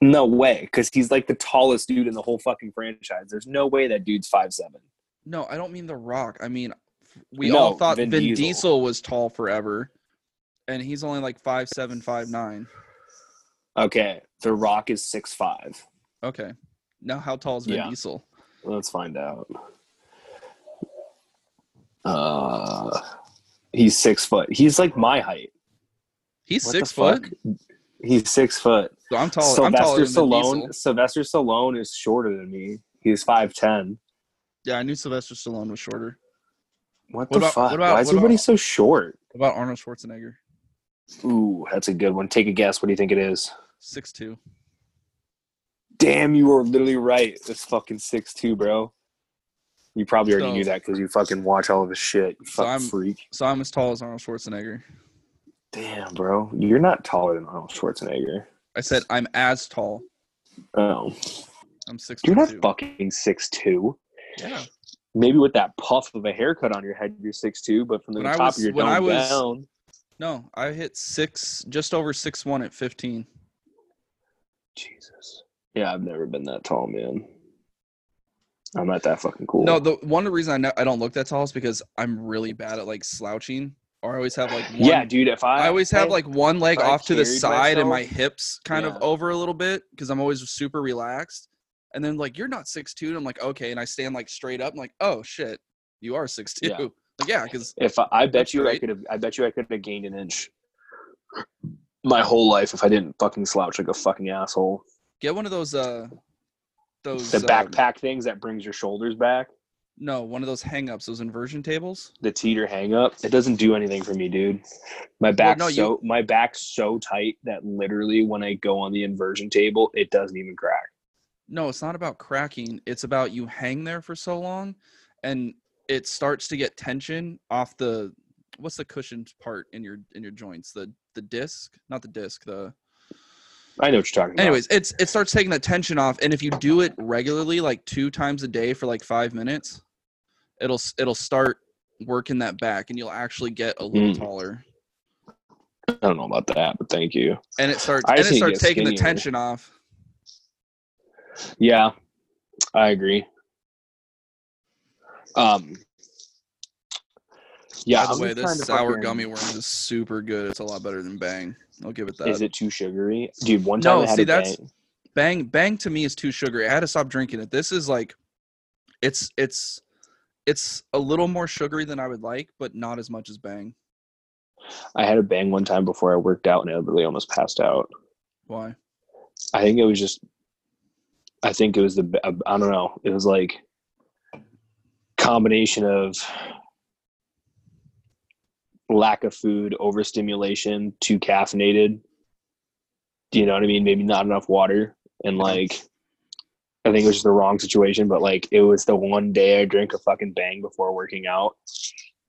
No way, because he's like the tallest dude in the whole fucking franchise. There's no way that dude's five seven. No, I don't mean The Rock. I mean, we No, all thought Vin Vin, Diesel. Diesel. was tall forever, and he's only like five seven, five nine. Okay, The Rock is six five. Okay, now how tall is Vin Yeah. Diesel? Let's find out. Uh, he's six foot. He's like my height. He's What six foot. fuck? He's six foot. So I'm tall. I'm taller Sylvester than Stallone. Sylvester Stallone is shorter than me. He's five ten. Yeah, I knew Sylvester Stallone was shorter. What, What the about- fuck? what about- Why is everybody about- so short? What about Arnold Schwarzenegger? Ooh, that's a good one. Take a guess. What do you think it is? Six two. Damn, you were literally right. It's fucking six two, bro. You probably already So- knew that because you fucking watch all of his shit. You So I'm- freak. So I'm as tall as Arnold Schwarzenegger. Damn, bro. You're not taller than Arnold Schwarzenegger. I said I'm as tall. Oh, I'm six. you're not two. fucking six two. Yeah. Maybe with that puff of a haircut on your head, you're six two. But from the When top was- of your dome was- down, No, I hit six, just over six one at 15. Jesus. Yeah, I've never been that tall, man. I'm not that fucking cool. No, the one reason I know, I don't look that tall is because I'm really bad at like slouching, or I always have like one, yeah, dude. If I I always have like one leg off to the side and my hips kind of over a little bit because I'm always super relaxed. And then like you're not six two, and I'm like okay, and I stand like straight up. I'm like oh shit, you are six two. Yeah. Like yeah, because If I, I bet you I could have, I bet you I could have gained an inch my whole life if I didn't fucking slouch like a fucking asshole. get one of those uh those The backpack um, things that brings your shoulders back, no, one of those hang ups, those inversion tables. the teeter hang up, it doesn't do anything for me, dude. My back's no, you- so my back's so tight that literally when I go on the inversion table, it doesn't even crack. No, it's not about cracking. It's about you hang there for so long and it starts to get tension off the what's the cushioned part in your in your joints? The the disc, not the disc, the I know what you're talking about. Anyways, it's it starts taking the tension off and if you do it regularly like 2 times a day for like 5 minutes, it'll it'll start working that back and you'll actually get a little Mm. taller. I don't know about that, but thank you. And it starts I and it starts taking the tension off. Yeah, I agree. Um, yeah. By I'm the way, this sour fucking- gummy worms is super good. It's a lot better than Bang. I'll give it that. Is it too sugary, dude? One time No, I had see, a that's- bang. bang bang to me is too sugary i had to stop drinking it this is like it's it's it's a little more sugary than i would like but not as much as bang I had a bang one time before I worked out, and I literally almost passed out. why I think it was just. I think it was the. I don't know. It was like combination of lack of food, overstimulation, too caffeinated. Do you know what I mean? Maybe not enough water, and like, I think it was just the wrong situation. But like, it was the one day I drank a fucking bang before working out,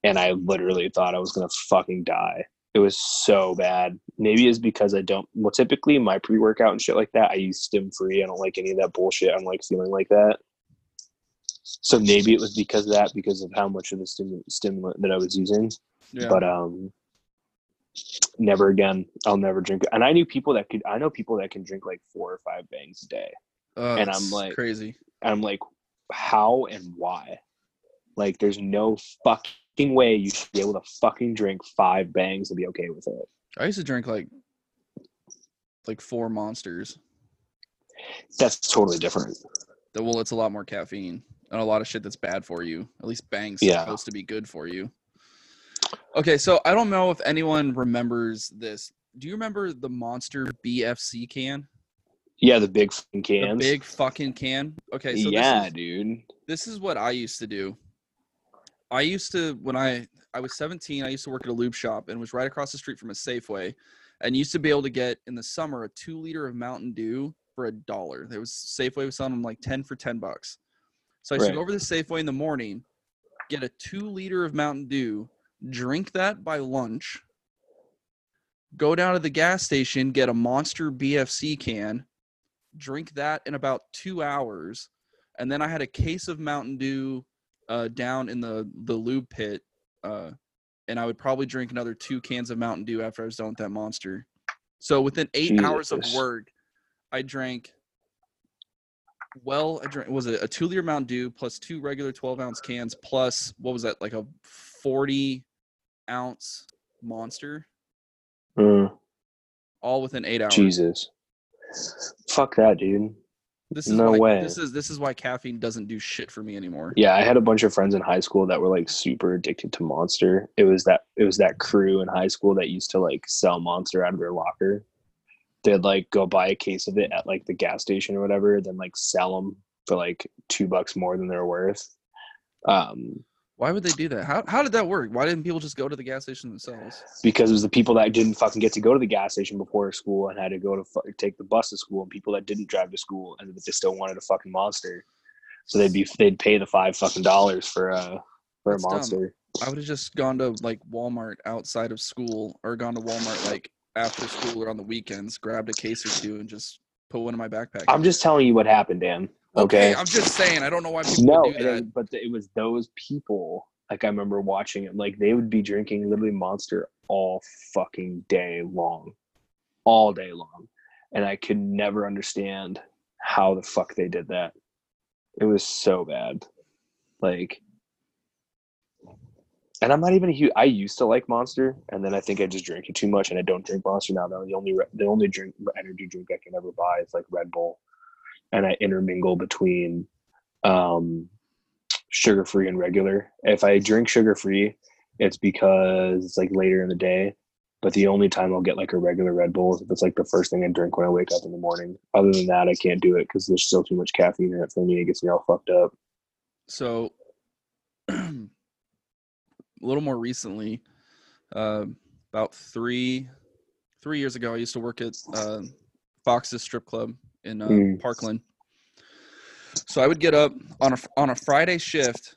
and I literally thought I was gonna fucking die. It was so bad. Maybe it's because I don't. Well, typically my pre workout and shit like that, I use stim free. I don't like any of that bullshit. I don't like feeling like that. So maybe it was because of that, because of how much of the stim- stimulant that I was using. Yeah But um, never again. I'll never drink. And I knew people that could. I know people that can drink like four or five bangs a day. uh, and I'm like- crazy And I'm like, how and why? Like, there's no fucking way you should be able to fucking drink five bangs and be okay with it. i used to drink like like four monsters. That's totally different. The- Well, it's a lot more caffeine and a lot of shit that's bad for you. At least Bang's Yeah. supposed to be good for you. Okay, so I don't know if anyone remembers this. Do you remember the Monster BFC can? Yeah, the big fucking The big fucking can. Okay, so yeah, this is, dude. this is what I used to do. I used to when I I was 17, I used to work at a lube shop and was right across the street from a Safeway, and used to be able to get in the summer a two liter of Mountain Dew for a dollar. There was Safeway was selling them like 10 for 10 bucks. So I used to go over to the Safeway in the morning, get a two liter of Mountain Dew, drink that by lunch, go down to the gas station, get a Monster BFC can, drink that in about two hours, and then I had a case of Mountain Dew uh, down in the the lube pit, uh, and I would probably drink another two cans of Mountain Dew after I was done with that Monster. So within eight hours of work, I drank. Well, I drank was it a two liter Mountain Dew plus two regular twelve ounce cans plus what was that like a forty ounce Monster, Mm, all within eight hours. Jesus. Fuck that, dude. This is No why, way. This is this is why caffeine doesn't do shit for me anymore. Yeah, I had a bunch of friends in high school that were like super addicted to Monster. It was that it was that crew in high school that used to like sell Monster out of their locker. They'd like go buy a case of it at like the gas station or whatever, then like sell them for like two bucks more than they're worth. Um, Why would they do that? How how did that work? Why didn't people just go to the gas station themselves? because it was the people that didn't fucking get to go to the gas station before school and had to go to fu- take the bus to school, and people that didn't drive to school and but they still wanted a fucking Monster. So they'd be they'd pay the five fucking dollars for uh, a for That's a dumb. Monster. I would have just gone to like Walmart outside of school or gone to Walmart like after school or on the weekends, grabbed a case or two and just put one in my backpack. I'm just telling you what happened, Dan. Okay. I'm just saying. I don't know why people no, do that. it- but it was those people. Like I remember watching it. Like they would be drinking literally Monster all fucking day long, all day long, and I could never understand how the fuck they did that. It was so bad. Like, and I'm not even a huge. I used to like Monster, and then I think I just drank it too much, and I don't drink Monster now. The only re- the only drink energy drink I can ever buy is like Red Bull, and I intermingle between um, sugar free and regular. If I drink sugar free, it's because it's like later in the day. But the only time I'll get like a regular Red Bull is if it's like the first thing I drink when I wake up in the morning. Other than that, I can't do it because there's still too much caffeine in it for me. It gets me all fucked up. So, [CLEARS THROAT] a little more recently, uh, about three three years ago, I used to work at uh, Fox's Strip Club in uh, Mm. Parkland. So I would get up on a on a Friday shift.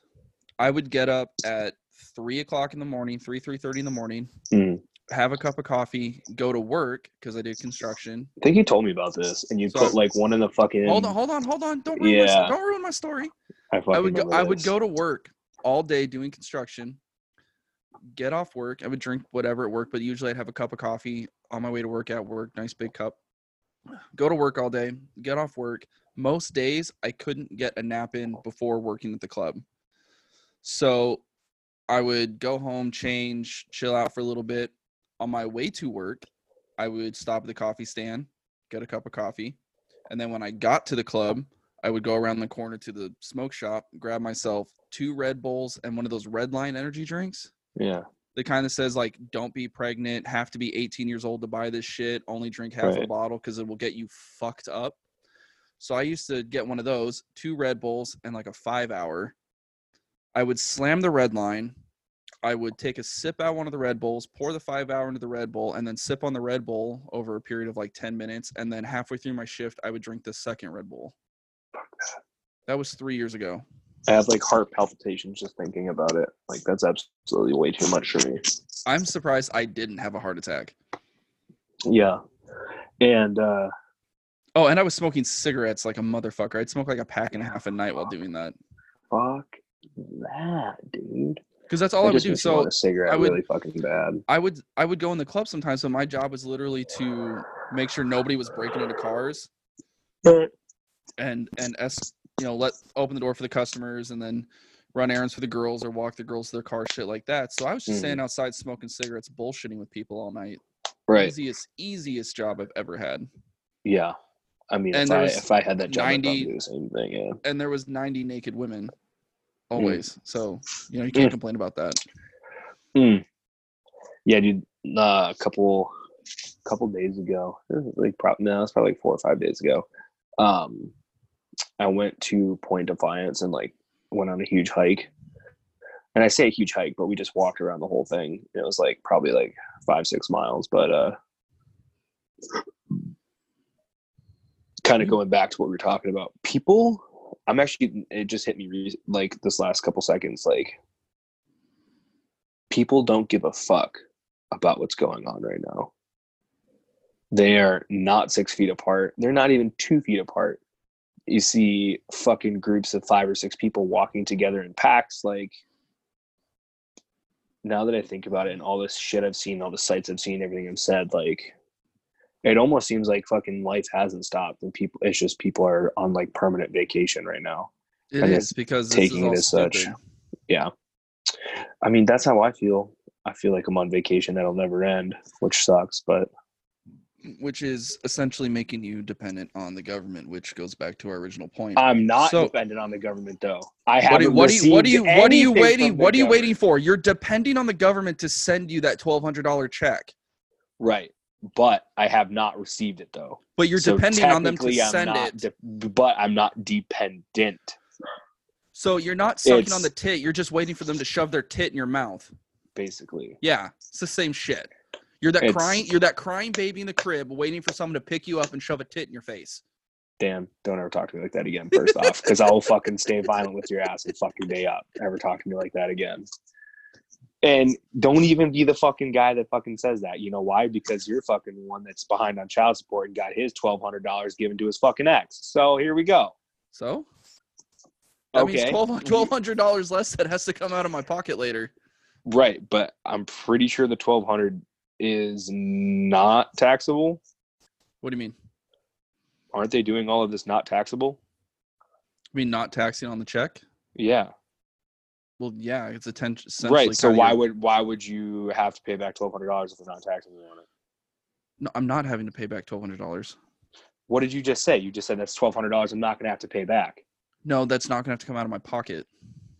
I would get up at three o'clock in the morning, three three thirty in the morning. Mm. Have a cup of coffee, go to work because I did construction. I think you told me about this, and you So- put like one in the fucking. Hold on, hold on, hold on! Don't ruin, my, Yeah. sto- don't ruin my story. I, I would go. I would go to work all day doing construction. Get off work. I would drink whatever at work, but usually I'd have a cup of coffee on my way to work at work. Nice big cup. Go to work all day. Get off work. Most days I couldn't get a nap in before working at the club. So I would go home, change, chill out for a little bit. On my way to work, I would stop at the coffee stand, get a cup of coffee, and then when I got to the club, I would go around the corner to the smoke shop, grab myself two Red Bulls and one of those Red Line energy drinks. Yeah. That kind of says like, don't be pregnant, have to be 18 years old to buy this shit, only drink half a bottle because it will get you fucked up. So I used to get one of those, two Red Bulls, and like a five hour. I would slam the red line. I would take a sip out one of the Red Bulls, pour the five hour into the Red Bull, and then sip on the Red Bull over a period of like 10 minutes. And then halfway through my shift, I would drink the second Red Bull. That was three years ago. I have like heart palpitations just thinking about it. Like that's absolutely way too much for me. I'm surprised I didn't have a heart attack. Yeah. And uh Oh, and I was smoking cigarettes like a motherfucker. I'd smoke like a pack and a half a night while doing that. fuck that, dude. Because that's all I, It would do. makes me want So a cigarette I would- really fucking bad. I would I would go in the club sometimes. So my job was literally to make sure nobody was breaking into cars and and s you know let open the door for the customers and then run errands for the girls or walk the girls to their car shit like that. So I was just Mhm. staying outside smoking cigarettes, bullshitting with people all night. Right. Easiest, easiest job I've ever had. Yeah. I mean, And if I if I had that job, 90 I'd do the same thing. Yeah. And there was 90 naked women Mm. always. So, you know, you can't Mm. complain about that. Hmm. Yeah, dude. Uh, a couple couple days ago, like probably no, it's probably like four or five days ago. Um, I went to Point Defiance and like went on a huge hike. And I say a huge hike, but we just walked around the whole thing. It was like probably like five six miles, but uh, kind of going back to what we were talking about, people. I'm actually. It just hit me like this last couple seconds. Like people don't give a fuck about what's going on right now. They are not six feet apart. They're not even two feet apart. You see fucking groups of five or six people walking together in packs. Like, now that I think about it and all this shit I've seen, all the sites I've seen, everything I've said, like, it almost seems like fucking life hasn't stopped and people, it's just people are on like permanent vacation right now. It And is because this is taking all it as such. Yeah. I mean, that's how I feel. I feel like I'm on vacation that'll never end, which sucks, but Which is essentially making you dependent on the government, which goes back to our original point. I'm not So- dependent on the government though. I haven't what, do what do you what are you waiting what are you government. waiting for? You're depending on the government to send you that twelve hundred dollar check. Right. But I have not received it though. But you're So depending on them to I'm send it. de- but I'm not dependent. so you're not sucking It's- on the tit, you're just waiting for them to shove their tit in your mouth. Basically. Yeah, it's the same shit. You're that It's- crying you're that crying baby in the crib waiting for someone to pick you up and shove a tit in your face. Dan, don't ever talk to me like that again. First off, because I will fucking stay violent with your ass and fuck your day up. Ever talk to me like that again. And don't even be the fucking guy that fucking says that. You know why? Because you're fucking the one that's behind on child support and got his twelve hundred dollars given to his fucking ex. So here we go. So that okay. means twelve hundred dollars less that has to come out of my pocket later. Right, but I'm pretty sure the twelve hundred is not taxable. What do you mean? Aren't they doing all of this not taxable? I mean not taxing on the check? Yeah. Well, yeah, it's a ten. Right. So why would why would you have to pay back twelve hundred dollars if they're not taxable on it? No, I'm not having to pay back twelve hundred dollars. What did you just say? You just said that's twelve hundred dollars. I'm not going to have to pay back. No, that's not gonna have to come out of my pocket.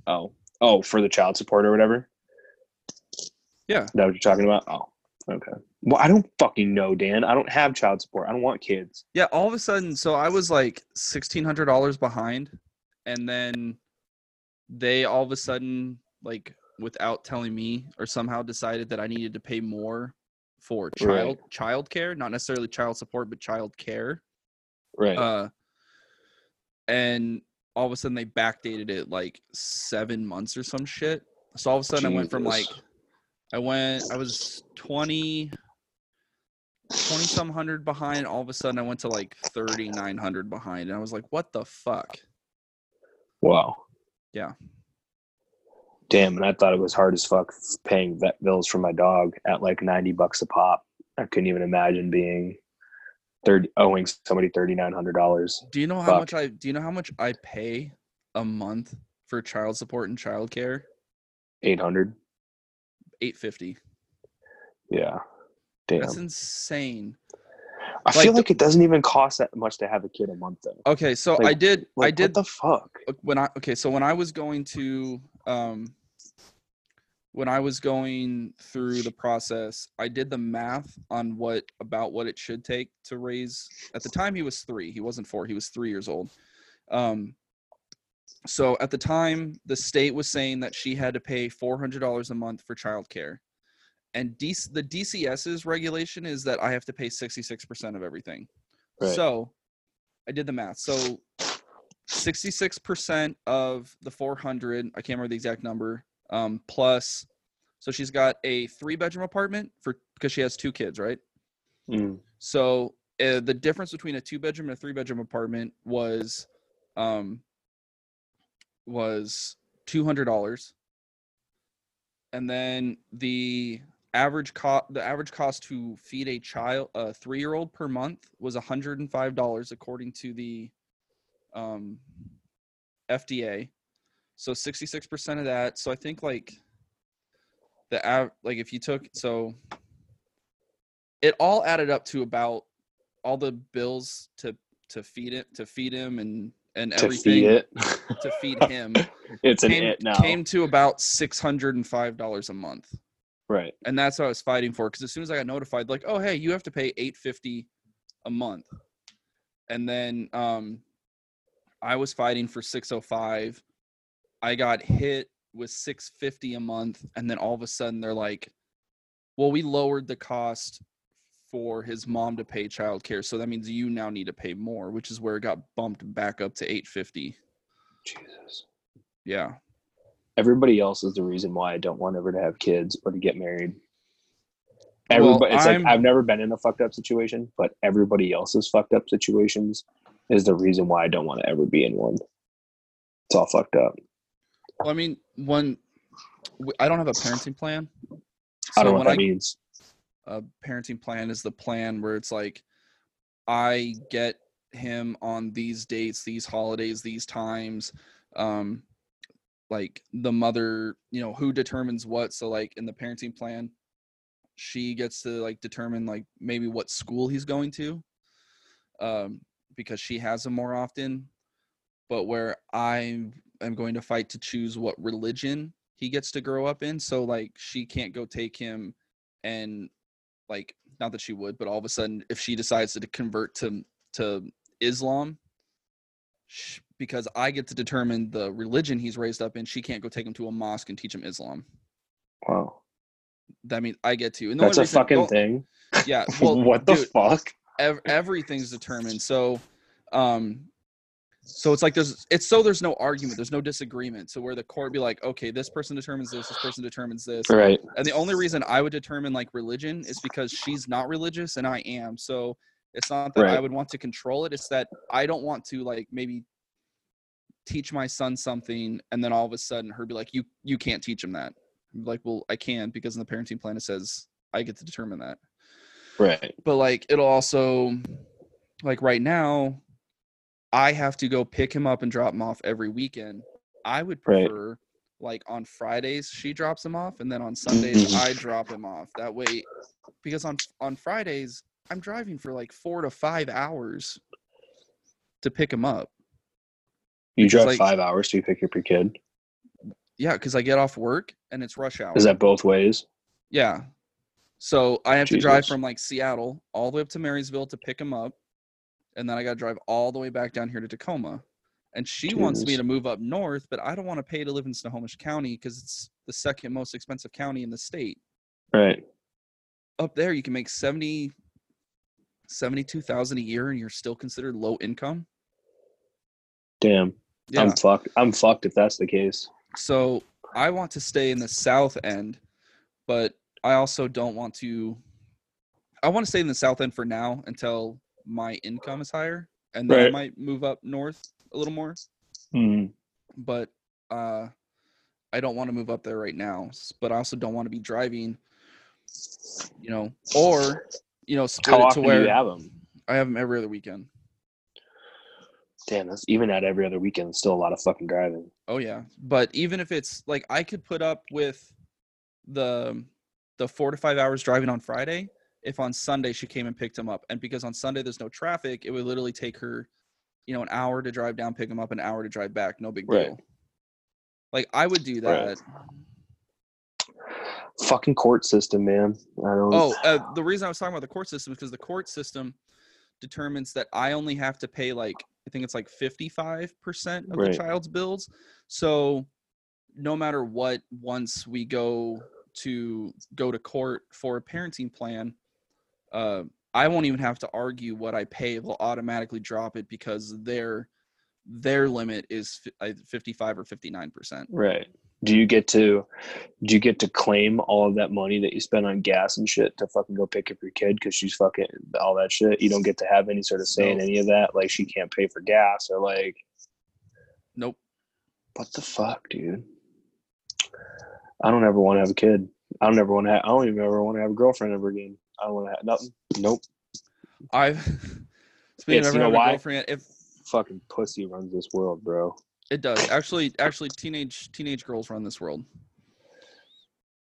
Oh, oh, for the child support or whatever. Yeah. Is that what you're talking about? Oh, okay. Well, I don't fucking know, Dan. I don't have child support. I don't want kids. Yeah, all of a sudden, so I was like sixteen hundred dollars behind, and then they all of a sudden, like without telling me, or somehow decided that I needed to pay more for child child care, not necessarily child support, but child care. Right. Uh, and all of a sudden they backdated it like seven months or some shit. So all of a sudden I went from like, Jesus. I went, I was 20, 20 some hundred behind. All of a sudden I went to like 3,900 behind. And I was like, what the fuck? wow. Yeah. Damn, and I thought it was hard as fuck paying vet bills for my dog at like ninety bucks a pop. I couldn't even imagine being thirty owing somebody thirty nine hundred dollars. Do you know how Fuck. much I, do you know how much I pay a month for child support and child care? Eight hundred. 850. Yeah. Damn. That's insane. I like feel like it doesn't even cost that much to have a kid a month though. Okay. So Like- I did, Like, I did what the fuck? uh, when I okay, so when I was going to um when I was going through the process, I did the math on what about what it should take to raise at the time he was 3. He wasn't 4, he was 3 years old. Um so at the time the state was saying that she had to pay $400 a month for childcare. And D- the DCS's regulation is that I have to pay 66% of everything. Right. So I did the math. So 66% of the 400, I can't remember the exact number, um, plus, so she's got a three bedroom apartment for, because she has two kids, right? Mm. So uh, the difference between a two bedroom and a three bedroom apartment was, um, was $200. And then the average cost, the average cost to feed a child, a three year old per month was $105 according to the, um, FDA. So 66% of that. So I think like the av- like if you took so it all added up to about all the bills to to feed it to feed him and and to everything feed it. to feed [LAUGHS] him it's an it now. came to about six hundred and five dollars a month. right. and that's what I was fighting for. Because as soon as I got notified, like, oh hey, you have to pay eight fifty a month, and then um, I was fighting for six oh five. I got hit with six fifty a month, and then all of a sudden they're like, well, we lowered the cost for his mom to pay childcare, so that means you now need to pay more, which is where it got bumped back up to eight fifty. Jesus. Yeah, Everybody else is the reason why I don't want ever to have kids or to get married. Well, Everybody, it's I'm- like I've never been in a fucked up situation, but everybody else's fucked up situations is the reason why I don't want to ever be in one. It's all fucked up. well, I mean, when I don't have a parenting plan. I don't know what that means. A parenting plan is the plan where it's like I get him on these dates, these holidays, these times. Um like the mother, you know, who determines what. So like in the parenting plan, she gets to like determine like maybe what school he's going to. Um because she has him more often. But where I am going to fight to choose what religion he gets to grow up in. So like she can't go take him and like not that she would but all of a sudden if she decides to convert to to islam sh- because i get to determine the religion he's raised up in she can't go take him to a mosque and teach him islam Wow. that means i get to and the That's a reason- fucking well, thing. yeah [LAUGHS] well what the dude, fuck? ev- everything's determined so um so it's like there's it's so there's no argument there's no disagreement so where the court be like okay this person determines this this person determines this Right. and the only reason I would determine like religion is because she's not religious and I am. So it's not that I would want to control it. It's that I don't want to like maybe teach my son something and then all of a sudden her be like, you you can't teach him that. I'm like, well, I can because in the parenting plan it says I get to determine that. Right. But like it'll also like right now, I have to go pick him up and drop him off every weekend. I would Right. prefer like on Fridays she drops him off and then on Sundays Mhm. I drop him off. That way because on on Fridays I'm driving for like 4 to 5 hours to pick him up. You drive like- five hours to pick up your kid. Yeah, cuz I get off work and it's rush hour. Is that both ways? Yeah. So I have to drive from like Seattle all the way up to Marysville to pick him up. And then I got to drive all the way back down here to Tacoma. And she wants me to move up north, but I don't want to pay to live in Snohomish County because it's the second most expensive county in the state. Right. Up there, you can make 70, 72,000 a year and you're still considered low income. Damn. Yeah. I'm fucked. I'm fucked if that's the case. So I want to stay in the south end, but I also don't want to. I want to stay in the south end for now until my income is higher, and then I might move up north a little more. Mhm. But uh, I don't want to move up there right now. But I also don't want to be driving, you know, or you know, split How it to often where do you have them? I have them every other weekend. Damn, that's even at every other weekend. Still a lot of fucking driving. Oh yeah, but even if it's like I could put up with the the four to five hours driving on Friday if on Sunday she came and picked him up, and because on Sunday there's no traffic, it would literally take her, you know, an hour to drive down, pick him up, an hour to drive back. No big Right. deal. Like I would do that. Right. Fucking court system, man. I don't. Oh, uh, the reason I was talking about the court system is because the court system determines that I only have to pay like I think it's like fifty five percent of the child's bills. So no matter what, once we go to go to court for a parenting plan, uh, I won't even have to argue what I pay. They'll automatically drop it because their their limit is fifty five or fifty nine percent. Right. Do you get to do you get to claim all of that money that you spend on gas and shit to fucking go pick up your kid because she's fucking all that shit? You don't get to have any sort of say in any of that. Like she can't pay for gas or like Nope. what the fuck, dude? I don't ever want to have a kid. I don't ever want to. Have, I don't even ever want to have a girlfriend ever again. I don't want to have nothing. Nope. I've [LAUGHS] speaking It's- of you know having a why? girlfriend, if Fucking pussy runs this world, bro. It does. Actually actually teenage teenage girls run this world.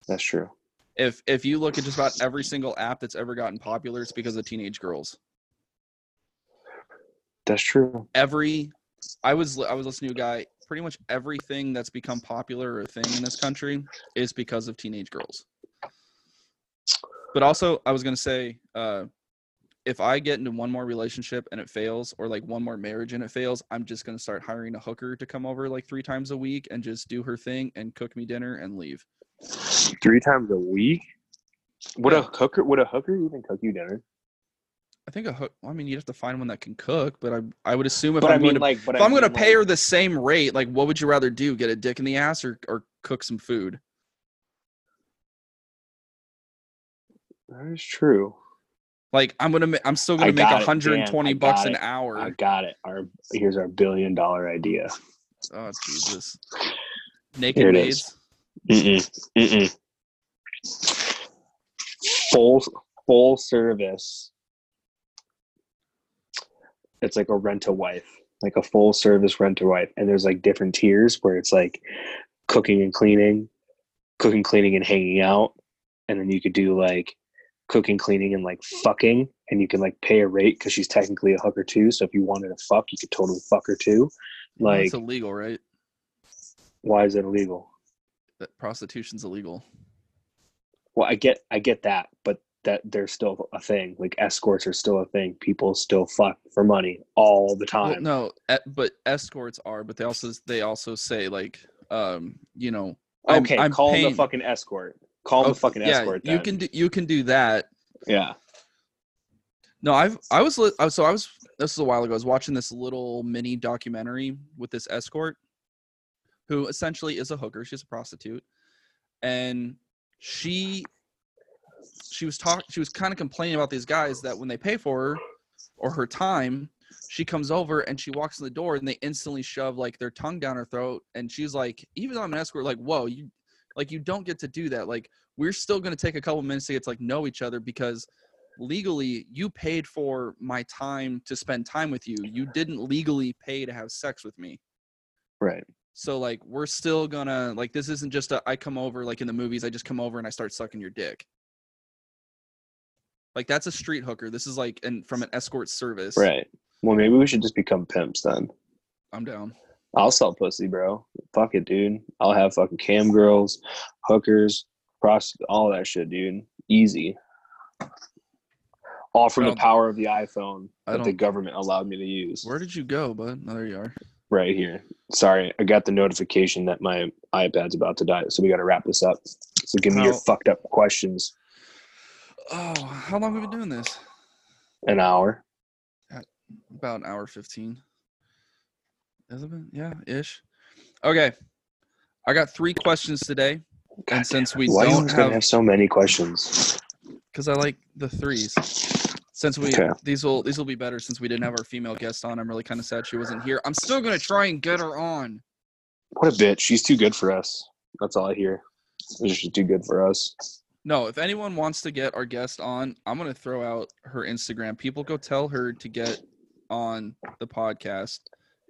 That's true. If if you look at just about every single app that's ever gotten popular, it's because of teenage girls. That's true. Every I was I was listening to a guy. Pretty much everything that's become popular or a thing in this country is because of teenage girls. But also, I was gonna say, uh, if I get into one more relationship and it fails, or like one more marriage and it fails, I'm just gonna start hiring a hooker to come over like three times a week and just do her thing and cook me dinner and leave. Three times a week. Would Yeah. a hooker? Would a hooker even cook you dinner? I think a hook. Well, I mean, you'd have to find one that can cook, but I I would assume if but I'm I mean, going to like, if I I'm going to mean, pay her the same rate, like what would you rather do? Get a dick in the ass or or cook some food? That is true. Like I'm gonna I'm still gonna I make got it. 120 Damn, bucks got an it. hour. I got it. Our here's our billion dollar idea. Oh Jesus! Naked Here it is. maids. Mm-mm. Mm-mm. Full full service. It's like a rent a wife, like a full service rent a wife, and there's like different tiers where it's like cooking and cleaning, cooking, cleaning, and hanging out, and then you could do like cooking, cleaning, and like fucking, and you can like pay a rate because she's technically a hooker too. So if you wanted to fuck, you could totally fuck her too. Like, it's illegal, right? why is it illegal? That prostitution's illegal. Well, I get I get that, but that they're still a thing. Like escorts are still a thing. People still fuck for money all the Well, time. no, e- but escorts are, but they also they also say like, um, you know, I'm- okay, I'm call him paying- the fucking escort. Call him Oh, the fucking yeah, escort. you can do, you can do that. yeah. No, I've I was so I was this was a while ago. I was watching this little mini documentary with this escort, who essentially is a hooker. She's a prostitute, and she she was talk she was kind of complaining about these guys that when they pay for her or her time, she comes over and she walks in the door and they instantly shove like their tongue down her throat, and she's like, even though I'm an escort, like whoa, you like you don't get to do that. Like we're still gonna take a couple minutes to get to like know each other because legally you paid for my time to spend time with you you didn't legally pay to have sex with me Right. so like we're still gonna like this isn't just a i come over like in the movies i just come over and i start sucking your dick like that's a street hooker this is like and from an escort service Right. Well, maybe we should just become pimps then. i'm down I'll sell pussy, bro. Fuck it, dude. I'll have fucking cam girls, hookers, all that shit, dude. Easy. All from the power of the iPhone that the government allowed me to use. where did you go bud oh, there you are right here. Sorry, I got the notification that my iPad's about to die, so we got to wrap this up. So give me your fucked up questions. oh how long have we been doing this An hour. about an hour 15 has it been yeah ish okay i got three questions today God and since we Why are you don't have have so many questions? because I like the threes. Since we Okay. these will these will be better since we didn't have our female guest on. I'm really kind of sad she wasn't here. I'm still gonna try and get her on. What a bitch. She's too good for us. That's all I hear. She's too good for us. No, if anyone wants to get our guest on, I'm gonna throw out her Instagram. People go tell her to get on the podcast.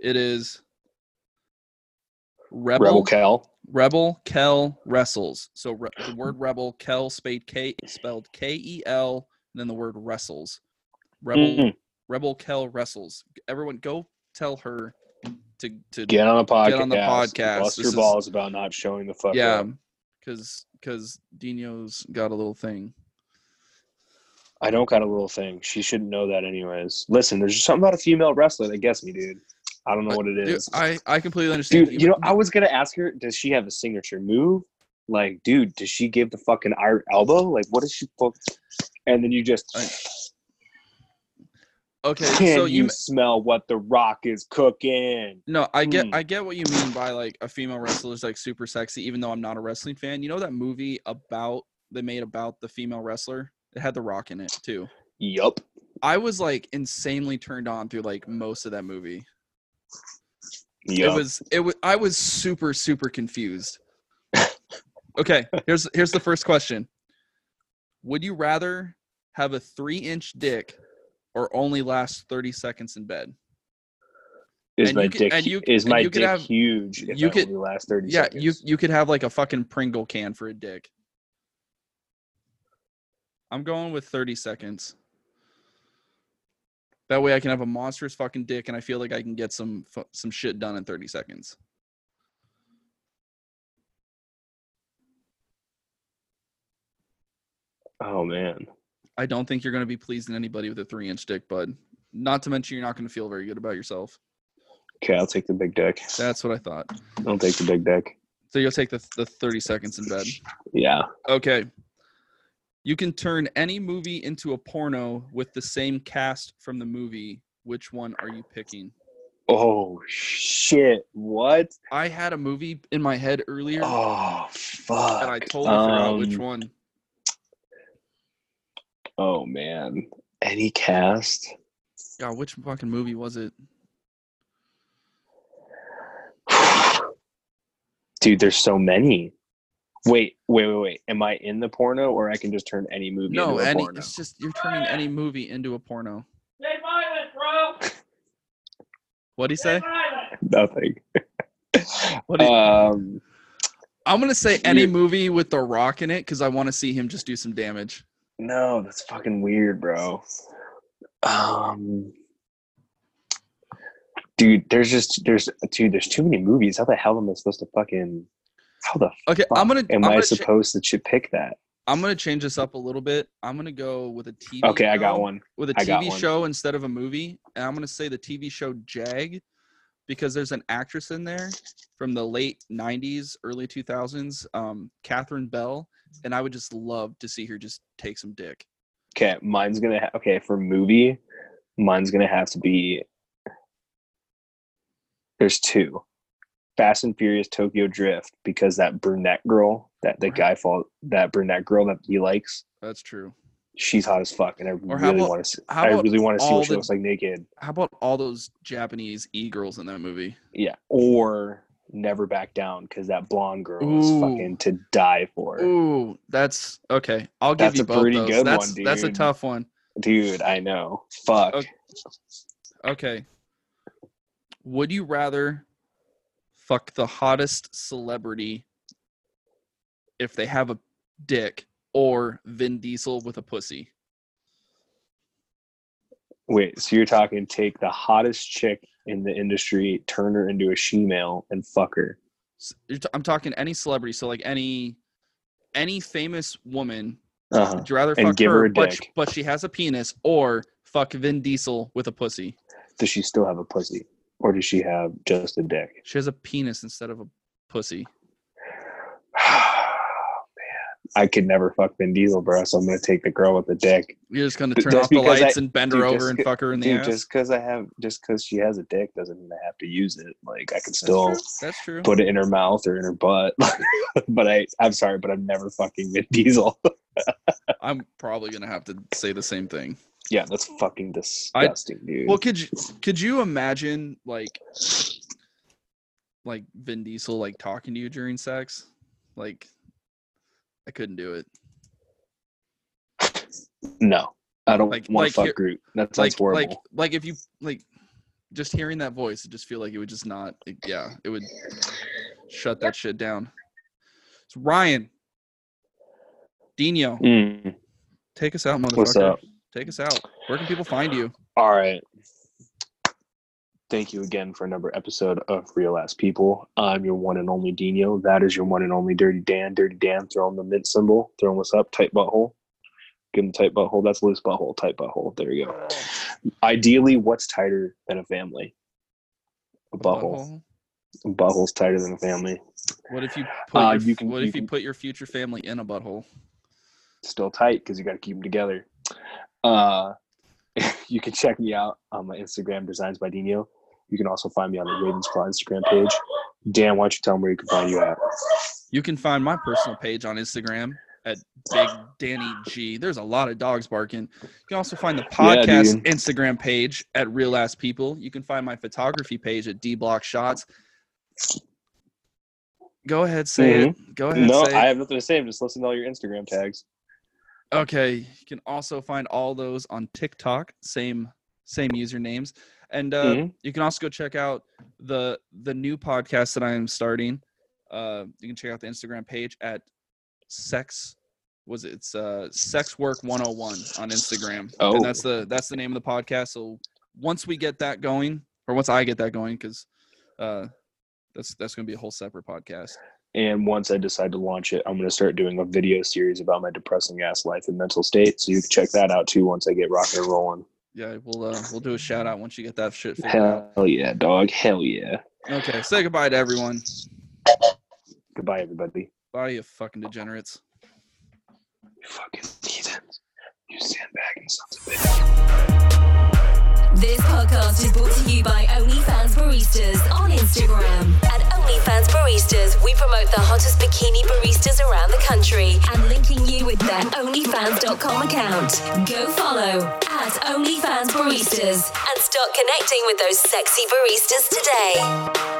It is Rebel Rebel Kel. Rebel Kel wrestles. So re- the word Rebel Kel spelled K spelled K E L, and then the word wrestles. Rebel Mhm. Rebel Kel wrestles. Everyone, go tell her to to Get on the podcast. Get on the podcast. Bust This your is- balls about not showing the fuck yeah, because because Dino's got a little thing. I don't got a little thing. She shouldn't know that anyways. Listen, there's just something about a female wrestler that gets me, dude. I don't know what it is. Dude. I I completely understand. Dude, you know, I was gonna ask her, does she have a signature move? Like, dude, does she give the fucking iron elbow? Like, what is she? Fuck? And then you just okay. can So you, you smell what the Rock is cooking? no, I get Hmm. I get what you mean by like a female wrestler is like super sexy. Even though I'm not a wrestling fan, you know that movie about they made about the female wrestler. It had The Rock in it too. Yup. I was like insanely turned on through like most of that movie. It was it was I was super super confused. [LAUGHS] okay, here's here's the first question. Would you rather have a 3-inch dick or only last 30 seconds in bed? is and my could- dick and you- is my you could dick have- huge? If you I could- only last thirty Yeah, seconds. you you could have like a fucking Pringle can for a dick. I'm going with 30 seconds. That way I can have a monstrous fucking dick and I feel like I can get some some shit done in 30 seconds. Oh man. I don't think you're going to be pleasing anybody with a 3-inch dick, bud. Not to mention you're not going to feel very good about yourself. Okay, I'll take the big dick. That's what I thought. I'll take the big dick. So you'll take the the 30 seconds in bed. Yeah. Okay. You can turn any movie into a porno with the same cast from the movie. Which one are you picking? Oh shit. What? I had a movie in my head earlier Oh fuck. and I totally forgot which Um, one. Oh man. Any cast? God, which fucking movie was it? [SIGHS] Dude, there's so many. Wait, wait, wait, wait. Am I in the porno or I can just turn any movie No, into a any porno? it's just you're turning any movie into a porno. Stay violent, bro. What'd he say? Nothing. [LAUGHS] What you- um I'm gonna say any weird. movie with The Rock in it because I want to see him just do some damage. no, that's fucking weird, bro. Um Dude, there's just there's dude, there's too many movies. How the hell am I supposed to fucking how the Okay, fuck I'm gonna am I'm I gonna, cha- supposed to ch- pick that? I'm gonna change this up a little bit. I'm gonna go with a TV. Okay, I got one. with a TV show instead of a movie, and I'm gonna say the TV show Jag, because there's an actress in there from the late '90s, early 2000s, um, Catherine Bell, and I would just love to see her just take some dick. Okay, mine's gonna ha- okay for movie. Mine's gonna have to be. There's two, Fast and Furious Tokyo Drift because that brunette girl, that the Right. guy fall that brunette girl that he likes, That's true. she's hot as fuck, and I Or really want to. See, I really want to see what she the- looks like naked. How about all those Japanese e girls in that movie? Yeah, or Never Back Down because that blonde girl is fucking to die for, Ooh, that's okay. I'll give That's you a both pretty those. good that's one, that's a tough one. dude. I know. Fuck. Okay. Okay. Would you rather fuck the hottest celebrity if they have a dick or Vin Diesel with a pussy? Wait, so you're talking take the hottest chick in the industry, turn her into a she-male, and fuck her? S- you're t- I'm talking any celebrity, so like any any famous woman. Uh-huh. Would you rather And fuck give her a but, dick. but she has a penis, or fuck Vin Diesel with a pussy? Does she still have a pussy, or does she have just a dick? She has a penis instead of a pussy. [SIGHS] I could never fuck Vin Diesel, bro. So I'm gonna take the girl with the dick. You're just gonna turn just off the because I- lights and bend her dude, over and fuck her in the Dude, ass. just because I have, just because she has a dick, doesn't mean I have to use it. Like I That's still true. That's true. put it in her mouth or in her butt. [LAUGHS] but I, I'm sorry, but I'm never fucking Vin Diesel. [LAUGHS] I'm probably gonna have to say the same thing. Yeah, that's fucking disgusting, dude. Well, could you could you imagine like like Vin Diesel like talking to you during sex? Like I couldn't do it. no, I don't Like- want like fuck here- Groot. That sounds Like horrible. like like if you like just hearing that voice, it just feel like it would just not. It, yeah, it would shut that shit down. So Ryan, Dino, Mm, take us out, motherfucker. what's up? Take us out. Where can people find you? All right. Thank you again for another episode of Real Ass People. I'm your one and only Dino. That is your one and only Dirty Dan. Dirty Dan, throw him the mint symbol. Throw him what's up, tight butthole. Give him tight butthole. That's loose butthole, tight butthole. There you go. Ideally, what's tighter than a family? A butthole. A butthole's tighter than a family. What if you put Uh, your, you can- what you if you put your future family in a butthole? Still tight because you got to keep them together. Uh, [LAUGHS] you can check me out on my Instagram, Designs by Dino. You can also find me on the Ravens Claw Instagram page. Dan, why don't you tell them where you can find you at? You can find my personal page on Instagram at Big Danny G. There's a lot of dogs barking. You can also find the podcast dude. Instagram page at Real Ass People. You can find my photography page at D Block Shots. Go ahead, say it. Go ahead, Mm-hmm. No, I have nothing to say. I'm just listening to all your Instagram tags. Okay, you can also find all those on TikTok, same same usernames, and uh, Mhm. you can also go check out the the new podcast that I am starting. Uh, you can check out the Instagram page at Sex was it? It's uh, Sex Work 101 on Instagram. Oh. and that's the that's the name of the podcast. So once we get that going, or once I get that going, because uh, that's that's gonna be a whole separate podcast. And once I decide to launch it, I'm going to start doing a video series about my depressing ass life and mental state. So you can check that out too once I get rocking and rolling. Yeah, we'll uh, we'll do a shout out once you get that shit figured out. Hell yeah, dog. Hell yeah. Okay, say goodbye to everyone. Goodbye, everybody. Bye, you fucking degenerates. You fucking heathens. You sandbagging sons of bitches. This podcast is brought to you by OnlyFans Baristas on Instagram. At OnlyFans Baristas, we promote the hottest bikini baristas around the country and linking you with their OnlyFans.com account. Go follow at OnlyFans Baristas and start connecting with those sexy baristas today.